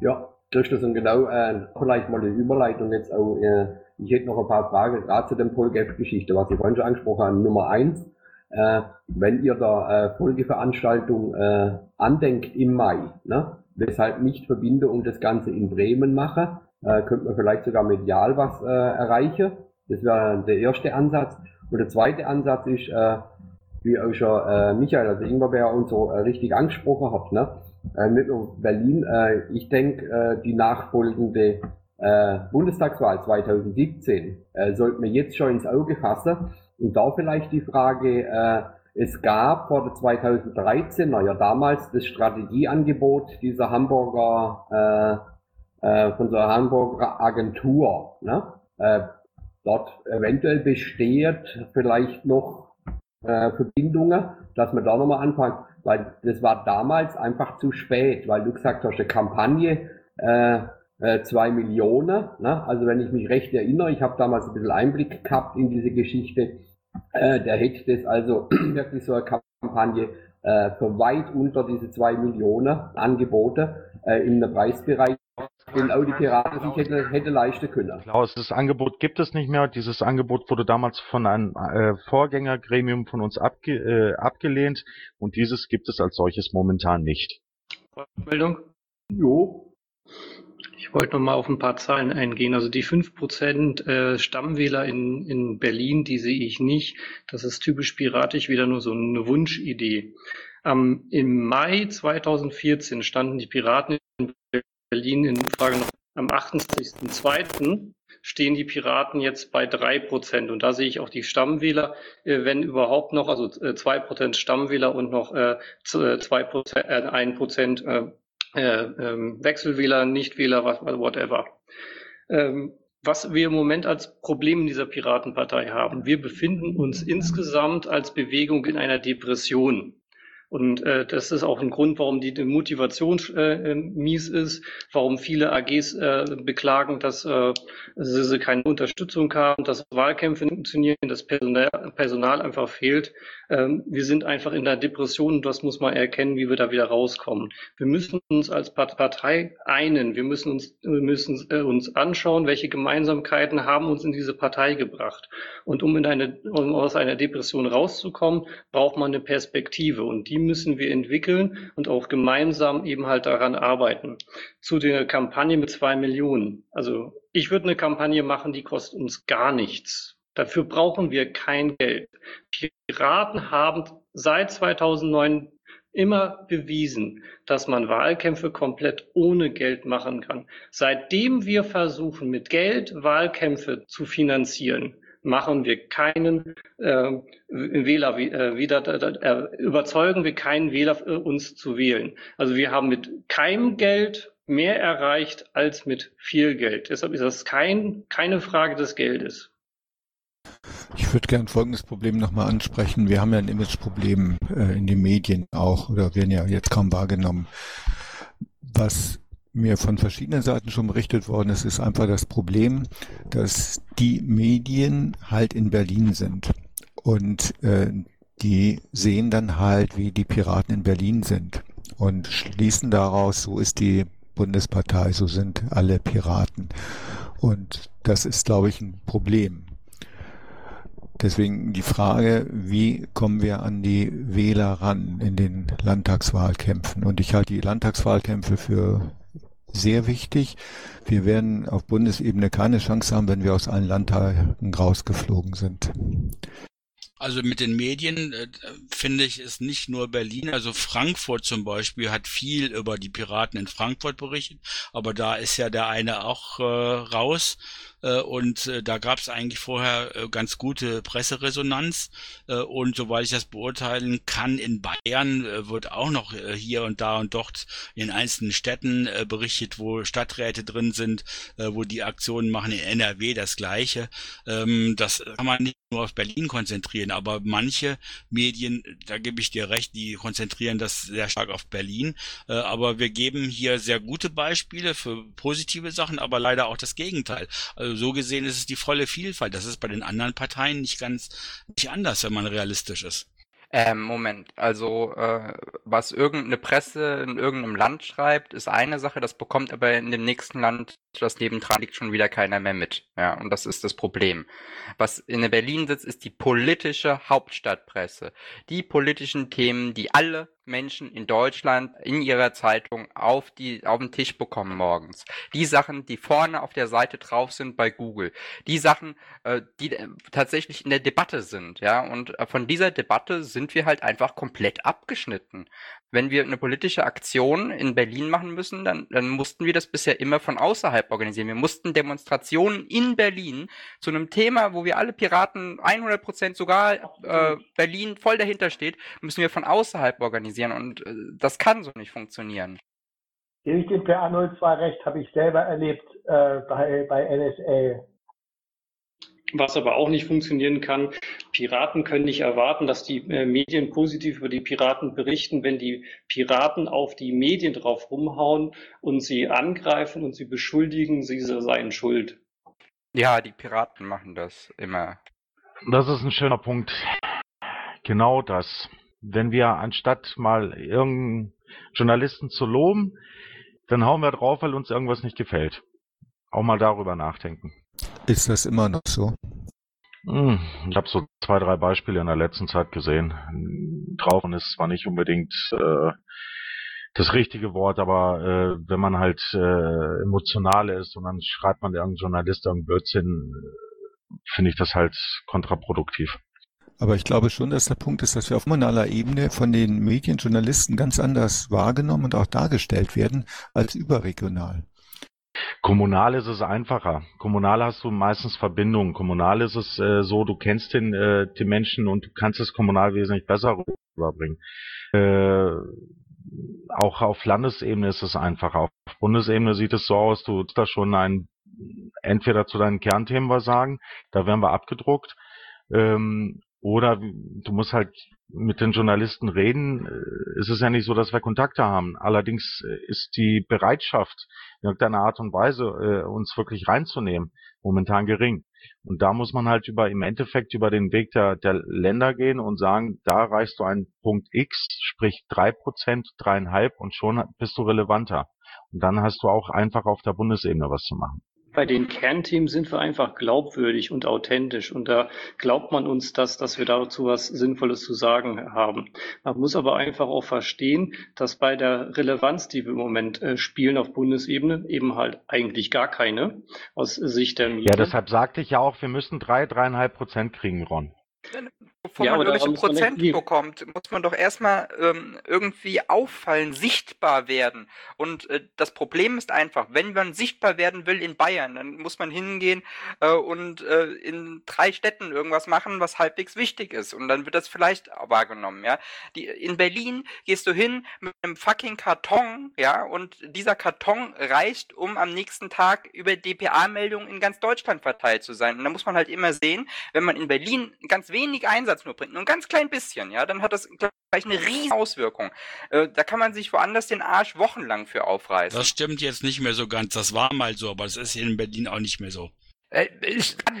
Speaker 2: Ja, Christus, und genau, äh, vielleicht mal eine Überleitung jetzt auch, äh, ich hätte noch ein paar Fragen, gerade zu dem Polgap-Geschichte, was ich vorhin schon angesprochen habe. Nummer eins, äh, wenn ihr der äh, Folgeveranstaltung äh, andenkt im Mai, ne, weshalb nicht verbinde und das Ganze in Bremen mache, äh, könnte man vielleicht sogar medial was äh, erreichen. Das wäre der erste Ansatz. Und der zweite Ansatz ist, äh, wie auch schon äh, Michael, also Ingwer und so äh, richtig angesprochen hat, ne? Äh, Berlin. Äh, ich denke, äh, die nachfolgende Bundestagswahl 2017 äh, sollten wir jetzt schon ins Auge fassen. Und da vielleicht die Frage, es gab vor der 2013er ja damals das Strategieangebot dieser Hamburger von so einer Hamburger Agentur. Ne? Dort eventuell besteht vielleicht noch Verbindungen, dass man da nochmal anfangen, weil das war damals einfach zu spät, weil du gesagt hast, eine Kampagne, äh, äh, zwei Millionen, ne? also wenn ich mich recht erinnere, ich habe damals ein bisschen Einblick gehabt in diese Geschichte, äh, der hätte das also wirklich so eine Kampagne äh, für weit unter diese zwei Millionen Angebote äh, in einem Preisbereich den auch die Piraten sich hätte, hätte leisten können.
Speaker 4: Klaus, das Angebot gibt es nicht mehr. Dieses Angebot wurde damals von einem äh, Vorgängergremium von uns abge äh, abgelehnt und dieses gibt es als solches momentan nicht.
Speaker 6: Meldung? Jo. Ich wollte noch mal auf ein paar Zahlen eingehen. Also die 5% äh, Stammwähler in, in Berlin, die sehe ich nicht. Das ist typisch piratisch wieder nur so eine Wunschidee. Ähm, Im Mai 2014 standen die Piraten in Berlin in Frage noch am 28.02. stehen die Piraten jetzt bei drei Prozent. Und da sehe ich auch die Stammwähler, äh, wenn überhaupt noch, also äh, zwei Prozent Stammwähler und noch äh, zwei Prozent, ein Prozent ähm, Wechselwähler, Nichtwähler, whatever. Ähm, was wir im Moment als Problem in dieser Piratenpartei haben, wir befinden uns insgesamt als Bewegung in einer Depression. Und äh, das ist auch ein Grund, warum die Motivation äh, äh, mies ist, warum viele AGs äh, beklagen, dass äh, sie keine Unterstützung haben, dass Wahlkämpfe funktionieren, dass Personal, Personal einfach fehlt. Ähm, wir sind einfach in der Depression und das muss man erkennen, wie wir da wieder rauskommen. Wir müssen uns als Partei einen, wir müssen uns, wir müssen äh, uns anschauen, welche Gemeinsamkeiten haben uns in diese Partei gebracht. Und um, in eine, um aus einer Depression rauszukommen, braucht man eine Perspektive und die müssen wir entwickeln und auch gemeinsam eben halt daran arbeiten. Zu der Kampagne mit zwei Millionen. Also ich würde eine Kampagne machen, die kostet uns gar nichts. Dafür brauchen wir kein Geld. Piraten haben seit 2009 immer bewiesen, dass man Wahlkämpfe komplett ohne Geld machen kann. Seitdem wir versuchen, mit Geld Wahlkämpfe zu finanzieren, machen wir keinen äh, Wähler äh, wieder, äh, überzeugen wir keinen Wähler, äh, uns zu wählen. Also wir haben mit keinem Geld mehr erreicht als mit viel Geld. Deshalb ist das kein, keine Frage des Geldes.
Speaker 3: Ich würde gern folgendes Problem nochmal ansprechen. Wir haben ja ein Imageproblem äh, in den Medien auch oder werden ja jetzt kaum wahrgenommen. Was mir von verschiedenen Seiten schon berichtet worden ist, ist einfach das Problem, dass die Medien halt in Berlin sind. Und äh, die sehen dann halt, wie die Piraten in Berlin sind und schließen daraus, so ist die Bundespartei, so sind alle Piraten. Und das ist, glaube ich, ein Problem. Deswegen die Frage, wie kommen wir an die Wähler ran in den Landtagswahlkämpfen? Und ich halte die Landtagswahlkämpfe für sehr wichtig. Wir werden auf Bundesebene keine Chance haben, wenn wir aus allen Landtagen rausgeflogen sind.
Speaker 5: Also mit den Medien äh, finde ich es nicht nur Berlin, also Frankfurt zum Beispiel hat viel über die Piraten in Frankfurt berichtet, aber da ist ja der eine auch äh, raus. Äh, und äh, da gab es eigentlich vorher äh, ganz gute Presseresonanz. Äh, und soweit ich das beurteilen kann, in Bayern wird auch noch hier und da und dort in einzelnen Städten berichtet, wo Stadträte drin sind, wo die Aktionen machen, in NRW das gleiche. Ähm, das kann man nicht nur auf Berlin konzentrieren, aber manche Medien, da gebe ich dir recht, die konzentrieren das sehr stark auf Berlin, äh, aber wir geben hier sehr gute Beispiele für positive Sachen, aber leider auch das Gegenteil. Also so gesehen ist es die volle Vielfalt. Das ist bei den anderen Parteien nicht ganz nicht anders, wenn man realistisch ist.
Speaker 7: Ähm, Moment, also äh, was irgendeine Presse in irgendeinem Land schreibt, ist eine Sache, das bekommt aber in dem nächsten Land, das nebendran liegt, schon wieder keiner mehr mit. Ja, und das ist das Problem. Was in Berlin sitzt, ist die politische Hauptstadtpresse. Die politischen Themen, die alle Menschen in Deutschland in ihrer Zeitung auf die auf den Tisch bekommen morgens. Die Sachen, die vorne auf der Seite drauf sind bei Google. Die Sachen, äh, die äh, tatsächlich in der Debatte sind, ja. Und äh, von dieser Debatte sind wir halt einfach komplett abgeschnitten wenn wir eine politische Aktion in Berlin machen müssen, dann, dann mussten wir das bisher immer von außerhalb organisieren. Wir mussten Demonstrationen in Berlin zu einem Thema, wo wir alle Piraten 100 Prozent sogar äh, Berlin voll dahinter steht, müssen wir von außerhalb organisieren und äh, das kann so nicht funktionieren.
Speaker 9: Gebe ich dem PA02 recht, habe ich selber erlebt äh, bei, bei NSA.
Speaker 6: Was aber auch nicht funktionieren kann, Piraten können nicht erwarten, dass die äh, Medien positiv über die Piraten berichten, wenn die Piraten auf die Medien drauf rumhauen und sie angreifen und sie beschuldigen, sie seien schuld.
Speaker 7: Ja, die Piraten machen das immer.
Speaker 4: Das ist ein schöner Punkt. Genau das. Wenn wir anstatt mal irgendeinen Journalisten zu loben, dann hauen wir drauf, weil uns irgendwas nicht gefällt. Auch mal darüber nachdenken.
Speaker 3: Ist das immer noch so?
Speaker 4: Hm, ich habe so zwei, drei Beispiele in der letzten Zeit gesehen. Trauern ist zwar nicht unbedingt äh, das richtige Wort, aber äh, wenn man halt äh, emotional ist und dann schreibt man irgendeinen Journalist irgendeinen Blödsinn, äh, finde ich das halt kontraproduktiv.
Speaker 3: Aber ich glaube schon, dass der Punkt ist, dass wir auf kommunaler Ebene von den Medienjournalisten ganz anders wahrgenommen und auch dargestellt werden als überregional.
Speaker 4: Kommunal ist es einfacher. Kommunal hast du meistens Verbindungen. Kommunal ist es äh, so, du kennst den, äh, die Menschen und du kannst das Kommunal wesentlich besser rüberbringen. Äh, auch auf Landesebene ist es einfacher. Auf Bundesebene sieht es so aus, du da schon ein entweder zu deinen Kernthemen was sagen, da werden wir abgedruckt, ähm, oder du musst halt mit den Journalisten reden. Es ist ja nicht so, dass wir Kontakte haben. Allerdings äh, ist die Bereitschaft, in irgendeiner Art und Weise äh, uns wirklich reinzunehmen, momentan gering. Und da muss man halt über im Endeffekt über den Weg der, der Länder gehen und sagen, da reichst du einen Punkt X, sprich drei Prozent, dreieinhalb und schon bist du relevanter. Und dann hast du auch einfach auf der Bundesebene was zu machen
Speaker 6: bei den Kernthemen sind wir einfach glaubwürdig und authentisch und da glaubt man uns das, dass wir dazu was Sinnvolles zu sagen haben. Man muss aber einfach auch verstehen, dass bei der Relevanz, die wir im Moment äh, spielen auf Bundesebene, eben halt eigentlich gar keine aus Sicht der Medien.
Speaker 4: Ja, deshalb sagte ich ja auch, wir müssen drei, dreieinhalb Prozent kriegen, Ron.
Speaker 7: Bevor ja, man irgendwelche Prozent bekommt, muss man doch erstmal ähm, irgendwie auffallen, sichtbar werden. Und äh, das Problem ist einfach, wenn man sichtbar werden will in Bayern, dann muss man hingehen äh, und äh, in drei Städten irgendwas machen, was halbwegs wichtig ist. Und dann wird das vielleicht wahrgenommen, ja. Die, in Berlin gehst du hin mit einem fucking Karton, ja, und dieser Karton reicht, um am nächsten Tag über DPA-Meldungen in ganz Deutschland verteilt zu sein. Und da muss man halt immer sehen, wenn man in Berlin ganz wenig Einsatz Einsatz nur bringt, nur ein ganz klein bisschen, ja, dann hat das gleich eine riesige Auswirkung. Äh, da kann man sich woanders den Arsch wochenlang für aufreißen.
Speaker 5: Das stimmt jetzt nicht mehr so ganz. Das war mal so, aber das ist hier in Berlin auch nicht mehr so.
Speaker 7: Äh,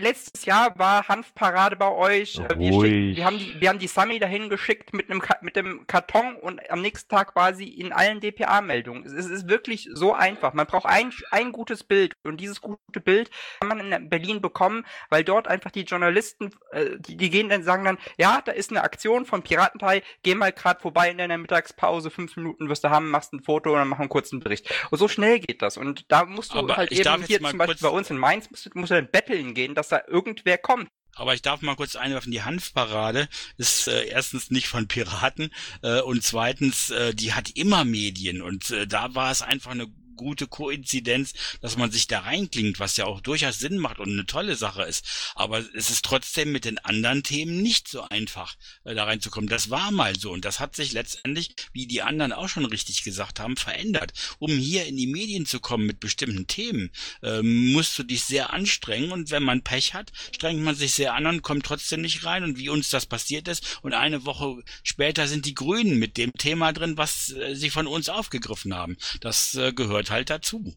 Speaker 7: letztes Jahr war Hanfparade bei euch. Äh, wir, wir, haben die, wir haben die Sami dahin geschickt mit einem mit dem Karton und am nächsten Tag war sie in allen DPA-Meldungen. Es, es, ist wirklich so einfach. Man braucht ein, ein gutes Bild und dieses gute Bild kann man in Berlin bekommen, weil dort einfach die Journalisten, äh, die, die gehen dann sagen dann, ja, da ist eine Aktion von Piratenteil, geh mal gerade vorbei in deiner Mittagspause, fünf Minuten wirst du haben, machst ein Foto und dann mach einen kurzen Bericht. Und so schnell geht das. Und da musst du
Speaker 5: Aber
Speaker 7: halt eben hier zum Beispiel bei uns in Mainz musst, musst du betteln gehen, dass da irgendwer kommt.
Speaker 5: Aber ich darf mal kurz einwerfen, die Hanfparade ist äh, erstens nicht von Piraten äh, und zweitens, äh, die hat immer Medien und äh, da war es einfach eine gute Koinzidenz, dass man sich da reinklingt, was ja auch durchaus Sinn macht und eine tolle Sache ist. Aber es ist trotzdem mit den anderen Themen nicht so einfach, äh, da reinzukommen. Das war mal so und das hat sich letztendlich, wie die anderen auch schon richtig gesagt haben, verändert. Um hier in die Medien zu kommen mit bestimmten Themen, äh, musst du dich sehr anstrengen und wenn man Pech hat, strengt man sich sehr an und kommt trotzdem nicht rein und wie uns das passiert ist und eine Woche später sind die Grünen mit dem Thema drin, was äh, sie von uns aufgegriffen haben. Das äh, gehört halt dazu.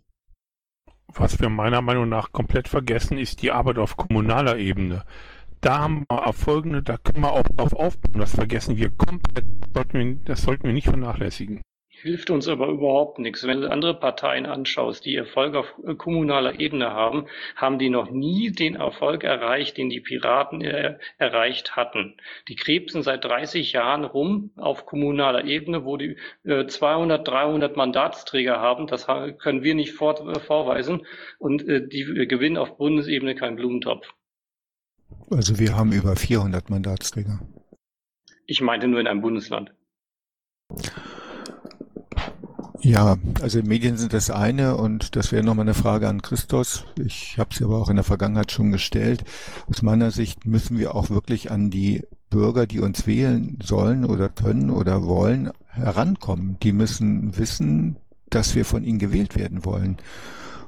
Speaker 10: Was wir meiner Meinung nach komplett vergessen, ist die Arbeit auf kommunaler Ebene. Da haben wir Erfolge, da können wir auch drauf aufbauen. Das vergessen wir komplett. Das sollten wir nicht vernachlässigen.
Speaker 6: Hilft uns aber überhaupt nichts. Wenn du andere Parteien anschaust, die Erfolg auf kommunaler Ebene haben, haben die noch nie den Erfolg erreicht, den die Piraten äh, erreicht hatten. Die krebsen seit 30 Jahren rum auf kommunaler Ebene, wo die äh, 200, 300 Mandatsträger haben. Das können wir nicht vor, äh, vorweisen. Und äh, die äh, gewinnen auf Bundesebene keinen Blumentopf.
Speaker 3: Also wir haben über 400 Mandatsträger.
Speaker 6: Ich meinte nur in einem Bundesland.
Speaker 3: Ja, also Medien sind das eine und das wäre nochmal eine Frage an Christos. Ich habe sie aber auch in der Vergangenheit schon gestellt. Aus meiner Sicht müssen wir auch wirklich an die Bürger, die uns wählen sollen oder können oder wollen, herankommen. Die müssen wissen, dass wir von ihnen gewählt werden wollen.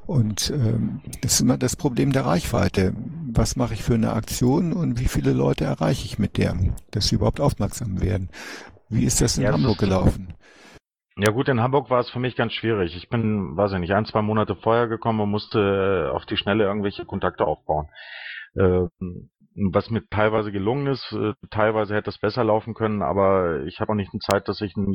Speaker 3: Und ähm, das ist immer das Problem der Reichweite. Was mache ich für eine Aktion und wie viele Leute erreiche ich mit der, dass sie überhaupt aufmerksam werden? Wie ist das in ja, Hamburg gelaufen?
Speaker 4: Ja gut, in Hamburg war es für mich ganz schwierig. Ich bin, weiß ich nicht, ein, zwei Monate vorher gekommen und musste äh, auf die Schnelle irgendwelche Kontakte aufbauen. Äh, was mir teilweise gelungen ist, äh, teilweise hätte es besser laufen können, aber ich habe auch nicht die Zeit, dass ich ein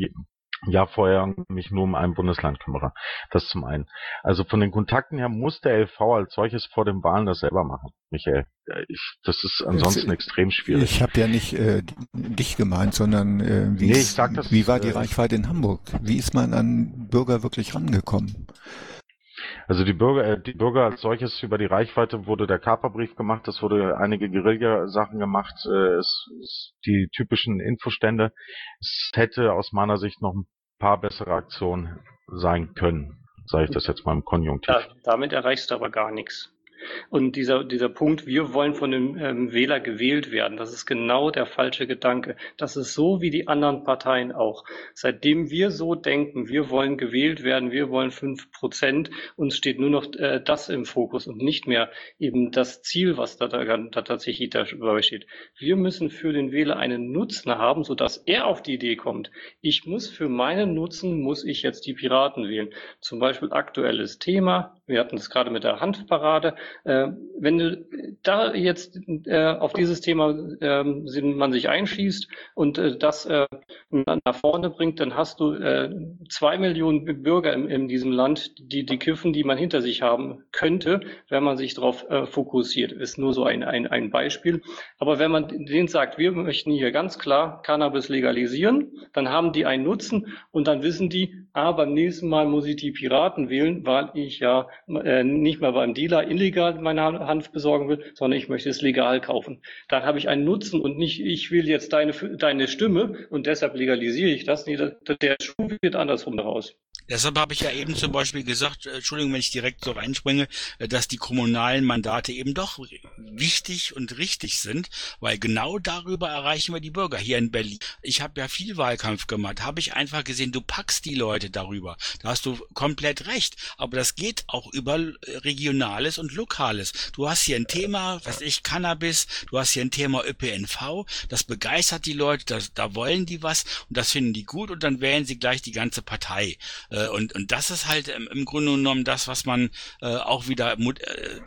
Speaker 4: Jahr vorher mich nur um ein Bundesland kümmere. Das zum einen. Also von den Kontakten her muss der LV als solches vor den Wahlen das selber machen, Michael. Ich, das ist ansonsten
Speaker 3: ich,
Speaker 4: extrem schwierig.
Speaker 3: Ich habe ja nicht äh, dich gemeint, sondern äh, wie, nee, ist, das, wie war die äh, Reichweite in Hamburg? Wie ist man an Bürger wirklich rangekommen?
Speaker 4: Also die Bürger, äh, die Bürger als solches über die Reichweite wurde der Kaperbrief gemacht, es wurde einige Guerilla-Sachen gemacht, äh, es, es, die typischen Infostände. Es hätte aus meiner Sicht noch ein paar bessere Aktionen sein können, sage ich das jetzt mal im Konjunktiv.
Speaker 6: Ja, damit erreichst du aber gar nichts. Und dieser, dieser Punkt, wir wollen von dem ähm, Wähler gewählt werden, das ist genau der falsche Gedanke. Das ist so wie die anderen Parteien auch. Seitdem wir so denken, wir wollen gewählt werden, wir wollen fünf Prozent, uns steht nur noch äh, das im Fokus und nicht mehr eben das Ziel, was da, da, da tatsächlich dabei steht. Wir müssen für den Wähler einen Nutzen haben, sodass er auf die Idee kommt. Ich muss für meinen Nutzen, muss ich jetzt die Piraten wählen. Zum Beispiel aktuelles Thema, wir hatten das gerade mit der Handparade. Äh, wenn du da jetzt äh, auf dieses Thema äh, man sich einschießt und äh, das nach vorne bringt, dann hast du zwei Millionen Bürger in, in, diesem Land, die die Kiffen, die man hinter sich haben könnte, wenn man sich darauf fokussiert. Ist nur so ein, ein, ein Beispiel. Aber wenn man denen sagt, wir möchten hier ganz klar Cannabis legalisieren, dann haben die einen Nutzen und dann wissen die, ah, beim nächsten Mal muss ich die Piraten wählen, weil ich ja äh, nicht mehr beim Dealer illegal meine Hanf besorgen will, sondern ich möchte es legal kaufen. Dann habe ich einen Nutzen und nicht, ich will jetzt deine, deine Stimme und deshalb legalisiere ich das. Nee, der Schuh wird andersrum daraus.
Speaker 5: Deshalb habe ich ja eben zum Beispiel gesagt, äh, Entschuldigung, wenn ich direkt so reinspringe, äh, dass die kommunalen Mandate eben doch wichtig und richtig sind, weil genau darüber erreichen wir die Bürger hier in Berlin. Ich habe ja viel Wahlkampf gemacht, habe ich einfach gesehen, du packst die Leute darüber. Da hast du komplett recht, aber das geht auch über Regionales und Lokales. Du hast hier ein Thema, was ich, Cannabis, du hast hier ein Thema ÖPNV, das begeistert die Leute, das, da wollen die was und das finden die gut und dann wählen sie gleich die ganze Partei. Äh, und, und das ist halt im, im Grunde genommen das, was man äh, auch wieder äh,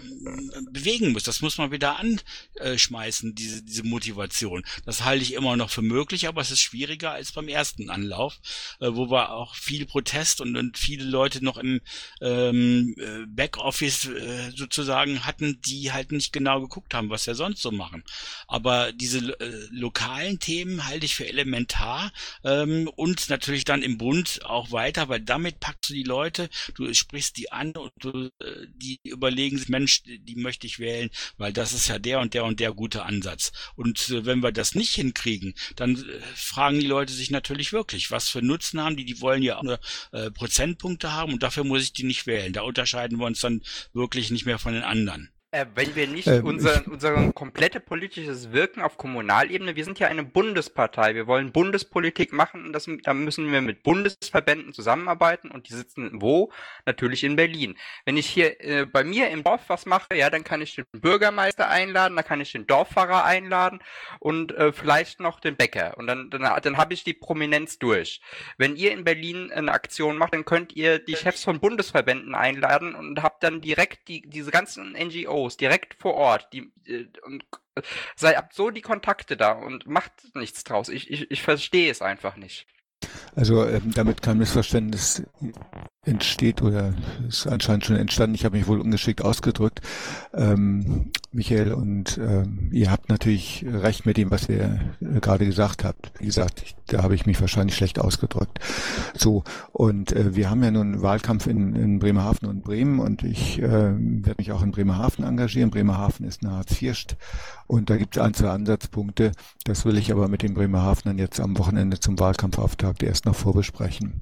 Speaker 5: bewegen muss. Das muss man wieder anschmeißen, diese, diese Motivation. Das halte ich immer noch für möglich, aber es ist schwieriger als beim ersten Anlauf, äh, wo wir auch viel Protest und, und viele Leute noch im ähm, äh, Backoffice äh, sozusagen hatten, die halt nicht genau geguckt haben, was wir sonst so machen. Aber diese äh, lokalen Themen halte ich für elementar ähm, und natürlich dann im Bund auch weiter, weil damit packst du die Leute, du sprichst die an und du, äh, die überlegen sich, Mensch, die möchte ich wählen, weil das ist ja der und der und der gute Ansatz. Und äh, wenn wir das nicht hinkriegen, dann äh, fragen die Leute sich natürlich wirklich, was für Nutzen haben die, die wollen ja auch nur äh, Prozentpunkte haben und dafür muss ich die nicht wählen. Da unterscheiden wir uns dann wirklich nicht mehr von den anderen.
Speaker 7: Äh, wenn wir nicht
Speaker 3: Ähm,
Speaker 7: unser,
Speaker 3: ich-
Speaker 7: unser komplette politisches Wirken auf Kommunalebene, wir sind ja eine Bundespartei, wir wollen Bundespolitik machen und das, da müssen wir mit Bundesverbänden zusammenarbeiten und die sitzen wo? Natürlich in Berlin. Wenn ich hier äh, bei mir im Dorf was mache, ja, dann kann ich den Bürgermeister einladen, dann kann ich den Dorffahrer einladen und äh, vielleicht noch den Bäcker und dann, dann, dann habe ich die Prominenz durch. Wenn ihr in Berlin eine Aktion macht, dann könnt ihr die Chefs von Bundesverbänden einladen und habt dann direkt die, diese ganzen NGOs direkt vor Ort. Die, äh, und sei habt so die Kontakte da und macht nichts draus. Ich, ich, ich verstehe es einfach nicht.
Speaker 3: Also ähm, damit kein Missverständnis entsteht oder ist anscheinend schon entstanden. Ich habe mich wohl ungeschickt ausgedrückt. Ähm, Michael, und ähm, ihr habt natürlich recht mit dem, was ihr äh, gerade gesagt habt. Wie gesagt, ich, da habe ich mich wahrscheinlich schlecht ausgedrückt. So, und äh, wir haben ja nun Wahlkampf in, in Bremerhaven und Bremen und ich äh, werde mich auch in Bremerhaven engagieren. Bremerhaven ist eine Hartz-IV-St und da gibt es ein, zwei Ansatzpunkte. Das will ich aber mit den Bremerhavenern jetzt am Wochenende zum Wahlkampfauftakt erst noch vorbesprechen.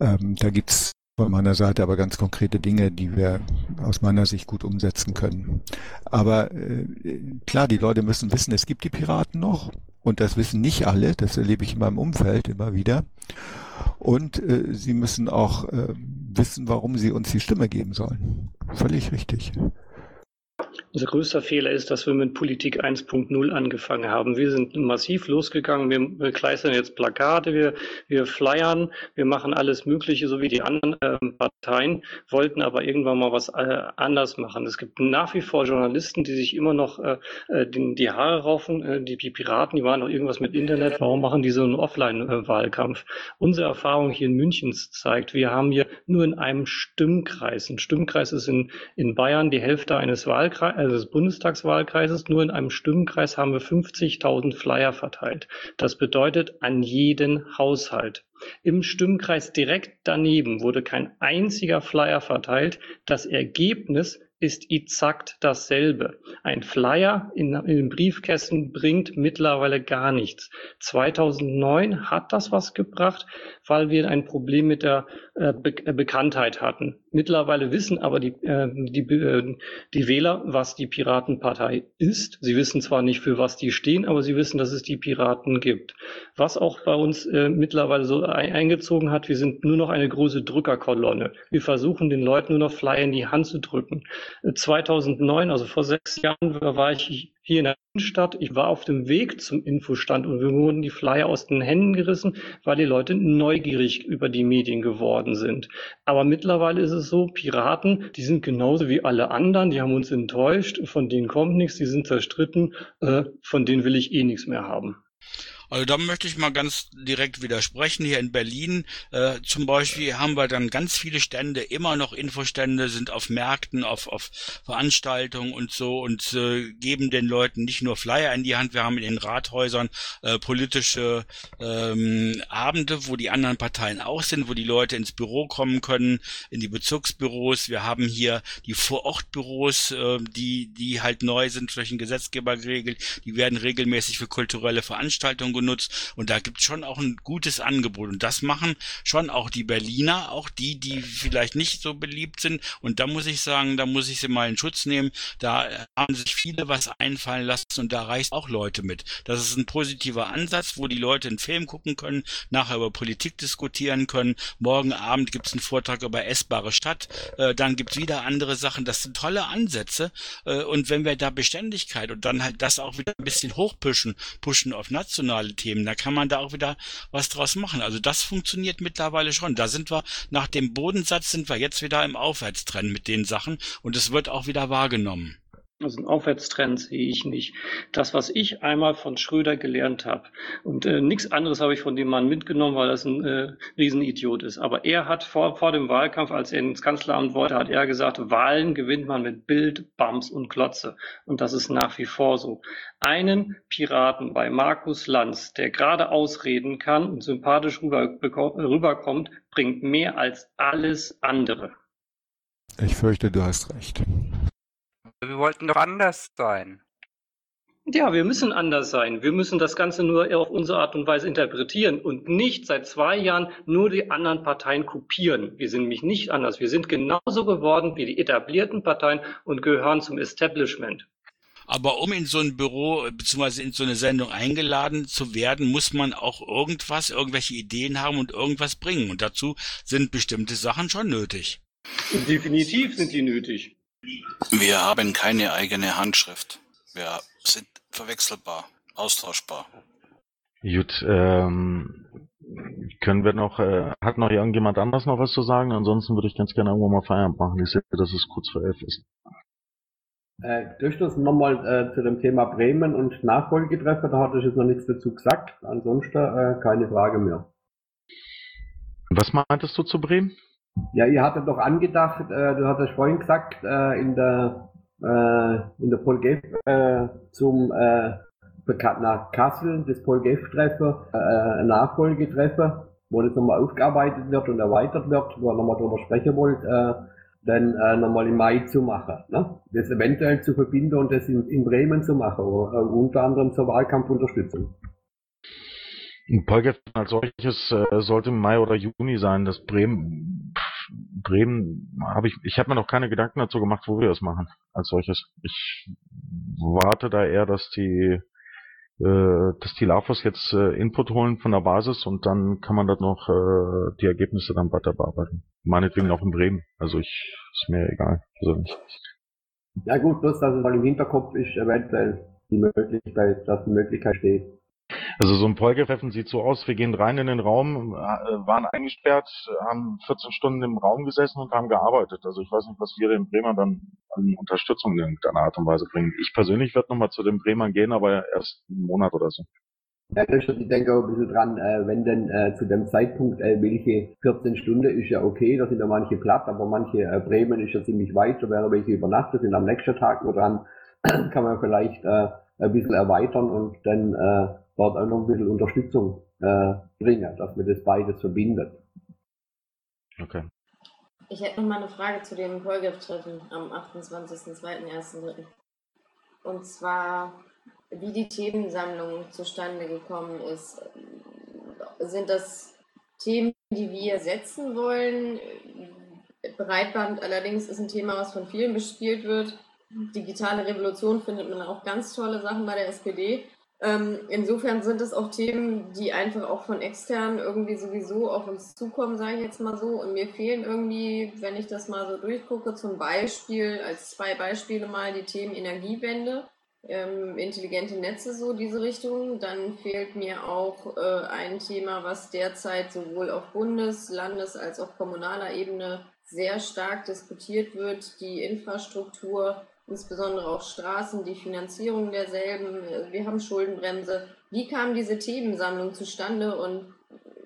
Speaker 3: Ähm, da gibt's von meiner Seite aber ganz konkrete Dinge, die wir aus meiner Sicht gut umsetzen können. Aber äh, klar, die Leute müssen wissen, es gibt die Piraten noch und das wissen nicht alle, das erlebe ich in meinem Umfeld immer wieder. Und äh, sie müssen auch äh, wissen, warum sie uns die Stimme geben sollen. Völlig richtig.
Speaker 6: Unser größter Fehler ist, dass wir mit Politik 1.0 angefangen haben. Wir sind massiv losgegangen. Wir, wir kleistern jetzt Plakate, wir, wir flyern, wir machen alles Mögliche, so wie die anderen ähm, Parteien, wollten aber irgendwann mal was äh, anders machen. Es gibt nach wie vor Journalisten, die sich immer noch äh, äh, die, die Haare raufen. Äh, die, die Piraten, die waren noch irgendwas mit Internet. Warum machen die so einen Offline-Wahlkampf? Unsere Erfahrung hier in München zeigt, wir haben hier nur in einem Stimmkreis. Ein Stimmkreis ist in, in Bayern die Hälfte eines Wahlkreises, des Bundestagswahlkreises. Nur in einem Stimmkreis haben wir 50.000 Flyer verteilt. Das bedeutet an jeden Haushalt. Im Stimmkreis direkt daneben wurde kein einziger Flyer verteilt. Das Ergebnis ist exakt dasselbe. Ein Flyer in, in den Briefkästen bringt mittlerweile gar nichts. 2009 hat das was gebracht, weil wir ein Problem mit der Be äh, Bekanntheit hatten. Mittlerweile wissen aber die, äh, die, äh, die Wähler, was die Piratenpartei ist. Sie wissen zwar nicht, für was die stehen, aber sie wissen, dass es die Piraten gibt. Was auch bei uns äh, mittlerweile so ein eingezogen hat, wir sind nur noch eine große Drückerkolonne. Wir versuchen den Leuten nur noch Flyer in die Hand zu drücken. 2009, also vor sechs Jahren, war ich hier in der Innenstadt. Ich war auf dem Weg zum Infostand und wir wurden die Flyer aus den Händen gerissen, weil die Leute neugierig über die Medien geworden sind. Aber mittlerweile ist es so, Piraten, die sind genauso wie alle anderen, die haben uns enttäuscht, von denen kommt nichts, die sind zerstritten, äh, von denen will ich eh nichts mehr haben.
Speaker 5: Also da möchte ich mal ganz direkt widersprechen. Hier in Berlin äh, zum Beispiel haben wir dann ganz viele Stände, immer noch Infostände, sind auf Märkten, auf, auf Veranstaltungen und so und äh, geben den Leuten nicht nur Flyer in die Hand. Wir haben in den Rathäusern äh, politische ähm, Abende, wo die anderen Parteien auch sind, wo die Leute ins Büro kommen können, in die Bezirksbüros. Wir haben hier die Vorortbüros, äh, die, die halt neu sind durch den Gesetzgeber geregelt. Die werden regelmäßig für kulturelle Veranstaltungen genutzt und da gibt es schon auch ein gutes Angebot. Und das machen schon auch die Berliner, auch die, die vielleicht nicht so beliebt sind. Und da muss ich sagen, da muss ich sie mal in Schutz nehmen, da haben sich viele was einfallen lassen und da reicht auch Leute mit. Das ist ein positiver Ansatz, wo die Leute einen Film gucken können, nachher über Politik diskutieren können, morgen Abend gibt es einen Vortrag über essbare Stadt, äh, dann gibt es wieder andere Sachen, das sind tolle Ansätze. Äh, und wenn wir da Beständigkeit und dann halt das auch wieder ein bisschen hochpushen, pushen auf nationale Themen, da kann man da auch wieder was draus machen. Also das funktioniert mittlerweile schon. Da sind wir nach dem Bodensatz sind wir jetzt wieder im Aufwärtstrend mit den Sachen und es wird auch wieder wahrgenommen.
Speaker 6: Also einen Aufwärtstrend sehe ich nicht. Das, was ich einmal von Schröder gelernt habe, und äh, nichts anderes habe ich von dem Mann mitgenommen, weil das ein äh, Riesenidiot ist. Aber er hat vor, vor dem Wahlkampf, als er ins Kanzleramt wollte, hat er gesagt, Wahlen gewinnt man mit Bild, Bams und Klotze. Und das ist nach wie vor so. Einen Piraten bei Markus Lanz, der gerade ausreden kann und sympathisch rüber, rüberkommt, bringt mehr als alles andere.
Speaker 3: Ich fürchte, du hast recht.
Speaker 7: Wir wollten doch anders sein.
Speaker 6: Ja, wir müssen anders sein. Wir müssen das Ganze nur auf unsere Art und Weise interpretieren und nicht seit zwei Jahren nur die anderen Parteien kopieren. Wir sind nämlich nicht anders. Wir sind genauso geworden wie die etablierten Parteien und gehören zum Establishment.
Speaker 5: Aber um in so ein Büro bzw. in so eine Sendung eingeladen zu werden, muss man auch irgendwas, irgendwelche Ideen haben und irgendwas bringen. Und dazu sind bestimmte Sachen schon nötig.
Speaker 6: Definitiv sind die nötig.
Speaker 11: Wir haben keine eigene Handschrift. Wir sind verwechselbar, austauschbar.
Speaker 4: Gut, ähm, können wir noch, äh, hat noch irgendjemand anders noch was zu sagen? Ansonsten würde ich ganz gerne irgendwo mal Feierabend machen. Ich sehe, dass es kurz vor elf ist.
Speaker 2: Äh, Durchschluss nochmal äh, zu dem Thema Bremen und Nachfolgetreffer, da hatte ich jetzt noch nichts dazu gesagt. Ansonsten äh, keine Frage mehr.
Speaker 4: Was meintest du zu Bremen?
Speaker 2: Ja, ihr hattet doch angedacht, äh, du hattest vorhin gesagt, äh, in der äh, in der Polgef äh, zum äh, nach Kassel, das Polgef-Treffer, äh, ein Nachfolgetreffer, wo das nochmal aufgearbeitet wird und erweitert wird, wo ihr nochmal drüber sprechen wollt, äh, dann äh, nochmal im Mai zu machen. Ne? Das eventuell zu verbinden und das in, in Bremen zu machen, oder, äh, unter anderem zur Wahlkampfunterstützung.
Speaker 4: Polgef als solches äh, sollte Mai oder Juni sein. Das Bremen, Bremen habe ich, ich habe mir noch keine Gedanken dazu gemacht, wo wir das machen als solches. Ich warte da eher, dass die, äh, dass die LAFOS jetzt äh, Input holen von der Basis und dann kann man dort noch äh, die Ergebnisse dann weiter bearbeiten. Meinetwegen auch in Bremen. Also ich ist mir egal. Also nicht.
Speaker 2: Ja gut, bloß dass es mal im Hinterkopf ist, eventuell die Möglichkeit, dass die Möglichkeit steht.
Speaker 4: Also so ein Polgetreffen sieht so aus, wir gehen rein in den Raum, äh, waren eingesperrt, haben 14 Stunden im Raum gesessen und haben gearbeitet. Also ich weiß nicht, was wir den Bremern dann an Unterstützung in irgendeiner Art und Weise bringen. Ich persönlich werde nochmal zu den Bremern gehen, aber erst einen Monat oder so.
Speaker 2: Ja, ich denke auch ein bisschen dran, äh, wenn denn äh, zu dem Zeitpunkt, welche 14 Stunden ist ja okay, da sind ja manche platt, aber manche Bremen ist ja ziemlich weit, da wäre welche übernachtet, sind am nächsten Tag nur dran, kann man vielleicht ein bisschen erweitern und dann äh, dort auch noch ein bisschen Unterstützung äh, bringen, dass man das beides verbindet.
Speaker 4: Okay.
Speaker 8: Ich hätte noch mal eine Frage zu dem Polgef-Treffen am 28.02.01.03. Und zwar, wie die Themensammlung zustande gekommen ist. Sind das Themen, die wir setzen wollen? Breitband allerdings ist ein Thema, was von vielen bespielt wird. Digitale Revolution findet man auch ganz tolle Sachen bei der SPD. Ähm, insofern sind es auch Themen, die einfach auch von extern irgendwie sowieso auf uns zukommen, sage ich jetzt mal so. Und mir fehlen irgendwie, wenn ich das mal so durchgucke, zum Beispiel als zwei Beispiele mal die Themen Energiewende, ähm, intelligente Netze, so diese Richtung. Dann fehlt mir auch äh, ein Thema, was derzeit sowohl auf Bundes-, Landes- als auch kommunaler Ebene sehr stark diskutiert wird, die Infrastruktur insbesondere auch Straßen, die Finanzierung derselben. Wir haben Schuldenbremse. Wie kam diese Themensammlung zustande und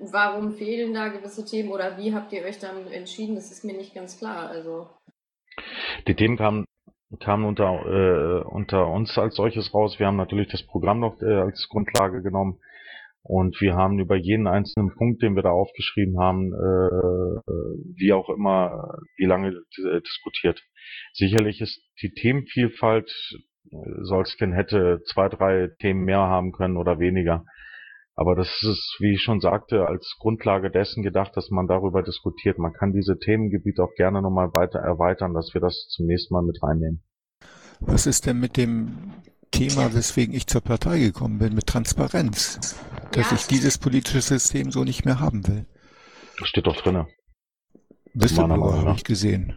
Speaker 8: warum fehlen da gewisse Themen oder wie habt ihr euch dann entschieden? Das ist mir nicht ganz klar. Also
Speaker 4: die Themen kamen kamen unter äh, unter uns als solches raus. Wir haben natürlich das Programm noch äh, als Grundlage genommen und wir haben über jeden einzelnen Punkt, den wir da aufgeschrieben haben, äh, wie auch immer, wie lange äh, diskutiert. Sicherlich ist die Themenvielfalt, äh, Solsken hätte zwei, drei Themen mehr haben können oder weniger. Aber das ist, wie ich schon sagte, als Grundlage dessen gedacht, dass man darüber diskutiert. Man kann diese Themengebiete auch gerne nochmal weiter erweitern, dass wir das zum nächsten Mal mit reinnehmen.
Speaker 3: Was ist denn mit dem Thema, weswegen ich zur Partei gekommen bin, mit Transparenz. Dass
Speaker 8: Ja.
Speaker 3: ich dieses politische System so nicht mehr haben will.
Speaker 4: Das steht doch drinne.
Speaker 3: Whistleblower habe ich gesehen.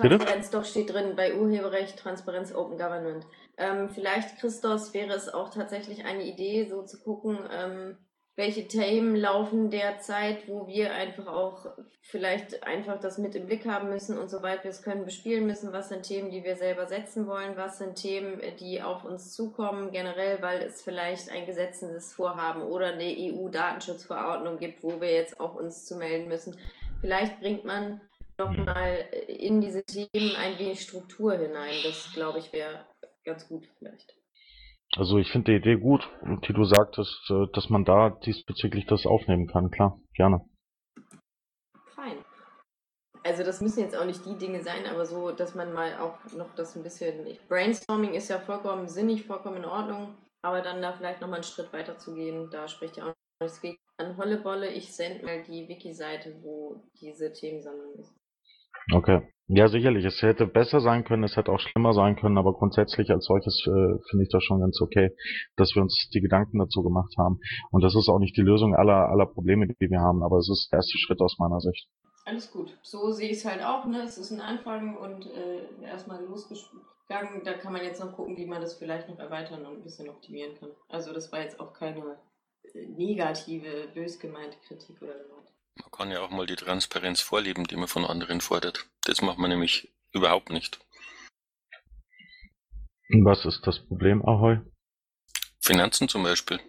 Speaker 4: Bitte?
Speaker 8: Transparenz doch steht drin bei Urheberrecht, Transparenz, Open Government. Ähm, vielleicht, Christos, wäre es auch tatsächlich eine Idee, so zu gucken, ähm, welche Themen laufen derzeit, wo wir einfach auch vielleicht einfach das mit im Blick haben müssen und soweit wir es können bespielen müssen. Was sind Themen, die wir selber setzen wollen? Was sind Themen, die auf uns zukommen, generell, weil es vielleicht ein gesetzendes Vorhaben oder eine EU-Datenschutzverordnung gibt, wo wir jetzt auch uns zu melden müssen. Vielleicht bringt man nochmal in diese Themen ein wenig Struktur hinein. Das, glaube ich, wäre ganz gut vielleicht.
Speaker 4: Also ich finde die Idee gut, die du sagtest, äh, dass man da diesbezüglich das aufnehmen kann. Klar, gerne.
Speaker 8: Fein. Also das müssen jetzt auch nicht die Dinge sein, aber so, dass man mal auch noch das ein bisschen. Brainstorming ist ja vollkommen sinnig, vollkommen in Ordnung, aber dann da vielleicht nochmal einen Schritt weiter zu gehen, da spricht ja auch nichts gegen. An Hollebolle, ich sende mal die Wiki-Seite, wo diese Themensammlung ist.
Speaker 4: Okay. Ja, sicherlich. Es hätte besser sein können, es hätte auch schlimmer sein können, aber grundsätzlich als solches äh, finde ich das schon ganz okay, dass wir uns die Gedanken dazu gemacht haben. Und das ist auch nicht die Lösung aller, aller Probleme, die wir haben, aber es ist der erste Schritt aus meiner Sicht.
Speaker 8: Alles gut. So sehe ich es halt auch. Ne? Es ist ein Anfang und äh, erstmal losgegangen. Da kann man jetzt noch gucken, wie man das vielleicht noch erweitern und ein bisschen optimieren kann. Also das war jetzt auch keine äh, negative, bös gemeinte Kritik oder so.
Speaker 12: Man kann ja auch mal die Transparenz vorleben, die man von anderen fordert. Das macht man nämlich überhaupt nicht.
Speaker 4: Was ist das Problem, Ahoy?
Speaker 12: Finanzen zum Beispiel.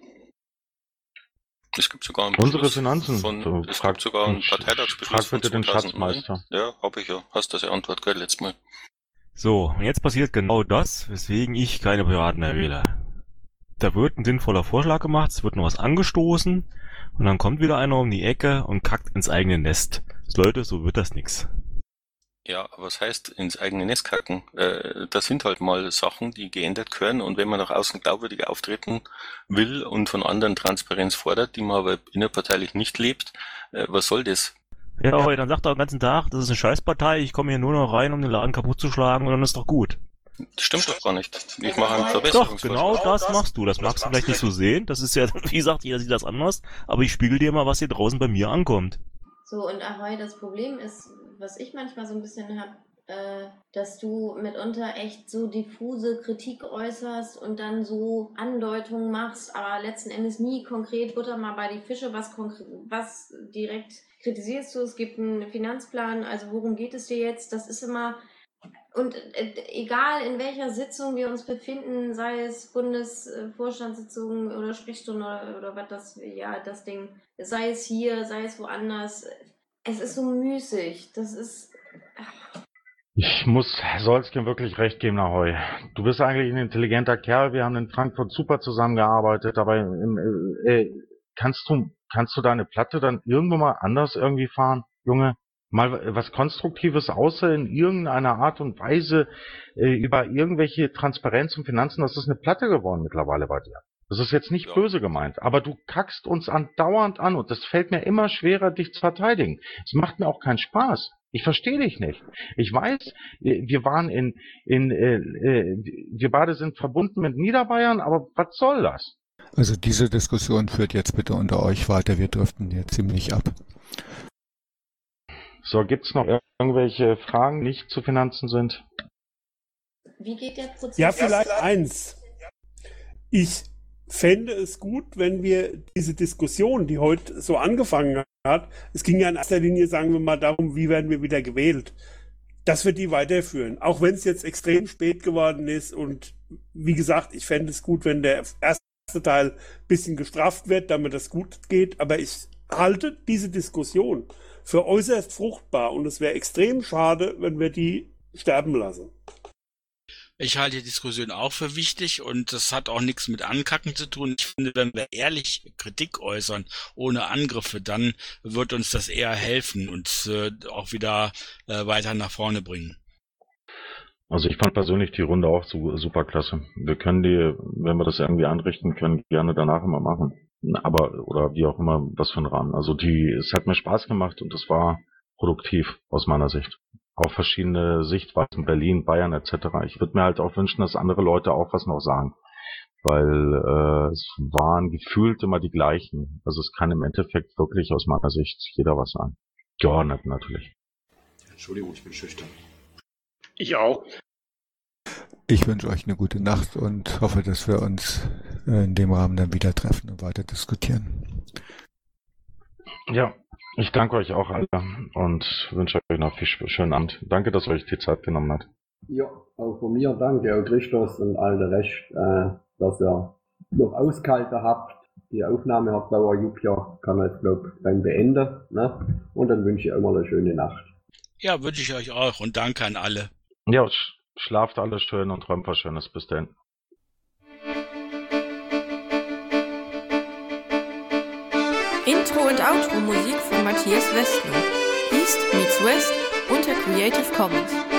Speaker 12: Es gibt sogar einen
Speaker 4: Unsere
Speaker 12: Beschluss
Speaker 4: Finanzen.
Speaker 12: Von,
Speaker 4: Du
Speaker 12: es
Speaker 4: frag-
Speaker 12: gibt sogar einen
Speaker 4: frag
Speaker 12: Parteitagsbeschluss von
Speaker 4: bitte den
Speaker 12: 2009.
Speaker 4: Schatzmeister.
Speaker 12: Ja, hab ich ja. Hast das ja Antwort gehört letztes Mal.
Speaker 13: So, und jetzt passiert genau das, weswegen ich keine Piraten mehr wähle. Da wird ein sinnvoller Vorschlag gemacht, es wird noch was angestoßen und dann kommt wieder einer um die Ecke und kackt ins eigene Nest. Leute, so wird das nix.
Speaker 12: Ja, aber was heißt ins eigene Nest kacken? Äh, das sind halt mal Sachen, die geändert gehören und wenn man nach außen glaubwürdig auftreten will und von anderen Transparenz fordert, die man aber innerparteilich nicht lebt, äh, was soll das?
Speaker 13: Ja, aber dann sagt er den ganzen Tag, das ist eine Scheißpartei, ich komme hier nur noch rein, um den Laden kaputt zu schlagen und dann ist doch gut.
Speaker 12: Das stimmt doch gar nicht. Ich mache einen
Speaker 13: Doch,
Speaker 12: Verbesserungsvorschlag.
Speaker 13: genau das machst du. Das magst du vielleicht nicht so sehen. Das ist ja, wie gesagt, jeder sieht das anders. Aber ich spiegel dir mal, was hier draußen bei mir ankommt.
Speaker 8: So, und Ahoi, das Problem ist, was ich manchmal so ein bisschen habe, äh, dass du mitunter echt so diffuse Kritik äußerst und dann so Andeutungen machst, aber letzten Endes nie konkret Butter mal bei die Fische, was, was direkt kritisierst du. Es gibt einen Finanzplan, also worum geht es dir jetzt? Das ist immer. Und äh, egal in welcher Sitzung wir uns befinden, sei es Bundesvorstandssitzung oder Sprechstunde oder, was das, ja, das Ding, sei es hier, sei es woanders, es ist so müßig. Das ist.
Speaker 4: Ich muss Solskjaer wirklich recht geben, Ahoy. Du bist eigentlich ein intelligenter Kerl. Wir haben in Frankfurt super zusammengearbeitet, aber im, äh, äh, kannst du kannst du deine Platte dann irgendwo mal anders irgendwie fahren, Junge? Mal was Konstruktives, außer in irgendeiner Art und Weise äh, über irgendwelche Transparenz und Finanzen. Das ist eine Platte geworden mittlerweile bei dir. Das ist jetzt nicht böse gemeint, aber du kackst uns andauernd an und das fällt mir immer schwerer, dich zu verteidigen. Es macht mir auch keinen Spaß. Ich verstehe dich nicht. Ich weiß, äh, wir waren in, in äh, äh, wir beide sind verbunden mit Niederbayern, aber was soll das?
Speaker 3: Also diese Diskussion führt jetzt bitte unter euch weiter. Wir driften hier ziemlich ab.
Speaker 4: So, gibt's noch irgendwelche Fragen, die nicht zu Finanzen sind?
Speaker 8: Wie geht der Prozess?
Speaker 14: Ja, vielleicht eins. Ich fände es gut, wenn wir diese Diskussion, die heute so angefangen hat, es ging ja in erster Linie, sagen wir mal, darum, wie werden wir wieder gewählt, dass wir die weiterführen. Auch wenn es jetzt extrem spät geworden ist und wie gesagt, ich fände es gut, wenn der erste Teil ein bisschen gestraft wird, damit das gut geht, aber ich halte diese Diskussion für äußerst fruchtbar und es wäre extrem schade, wenn wir die sterben lassen.
Speaker 5: Ich halte die Diskussion auch für wichtig und das hat auch nichts mit Ankacken zu tun. Ich finde, wenn wir ehrlich Kritik äußern, ohne Angriffe, dann wird uns das eher helfen und äh, auch wieder äh, weiter nach vorne bringen.
Speaker 4: Also ich fand persönlich die Runde auch su super klasse. Wir können die, wenn wir das irgendwie anrichten können, gerne danach immer machen. Aber, oder wie auch immer, was für ein Rahmen. Also die, es hat mir Spaß gemacht und es war produktiv aus meiner Sicht. Auch verschiedene Sichtweisen, Berlin, Bayern etc. Ich würde mir halt auch wünschen, dass andere Leute auch was noch sagen. Weil äh, es waren gefühlt immer die gleichen. Also es kann im Endeffekt wirklich aus meiner Sicht jeder was sagen. Geordnet natürlich.
Speaker 15: Entschuldigung, ich bin schüchtern.
Speaker 6: Ich auch.
Speaker 3: Ich wünsche euch eine gute Nacht und hoffe, dass wir uns in dem Rahmen dann wieder treffen und weiter diskutieren.
Speaker 4: Ja, ich danke euch auch alle und wünsche euch noch viel schönen Abend. Danke, dass ihr euch die Zeit genommen habt.
Speaker 2: Ja, auch von mir danke, auch Christus und all der Rest, äh, dass ihr noch ausgehalten habt. Die Aufnahme hat Bauer Jupja, kann er jetzt, glaub, dann beenden. Ne? Und dann wünsche ich euch mal eine schöne Nacht.
Speaker 5: Ja, wünsche ich euch auch und danke an alle.
Speaker 4: Ja, sch schlaft alle schön und träumt was Schönes. Bis dann.
Speaker 16: Intro und Outro Musik von Matthias Westner. East meets West unter Creative Commons.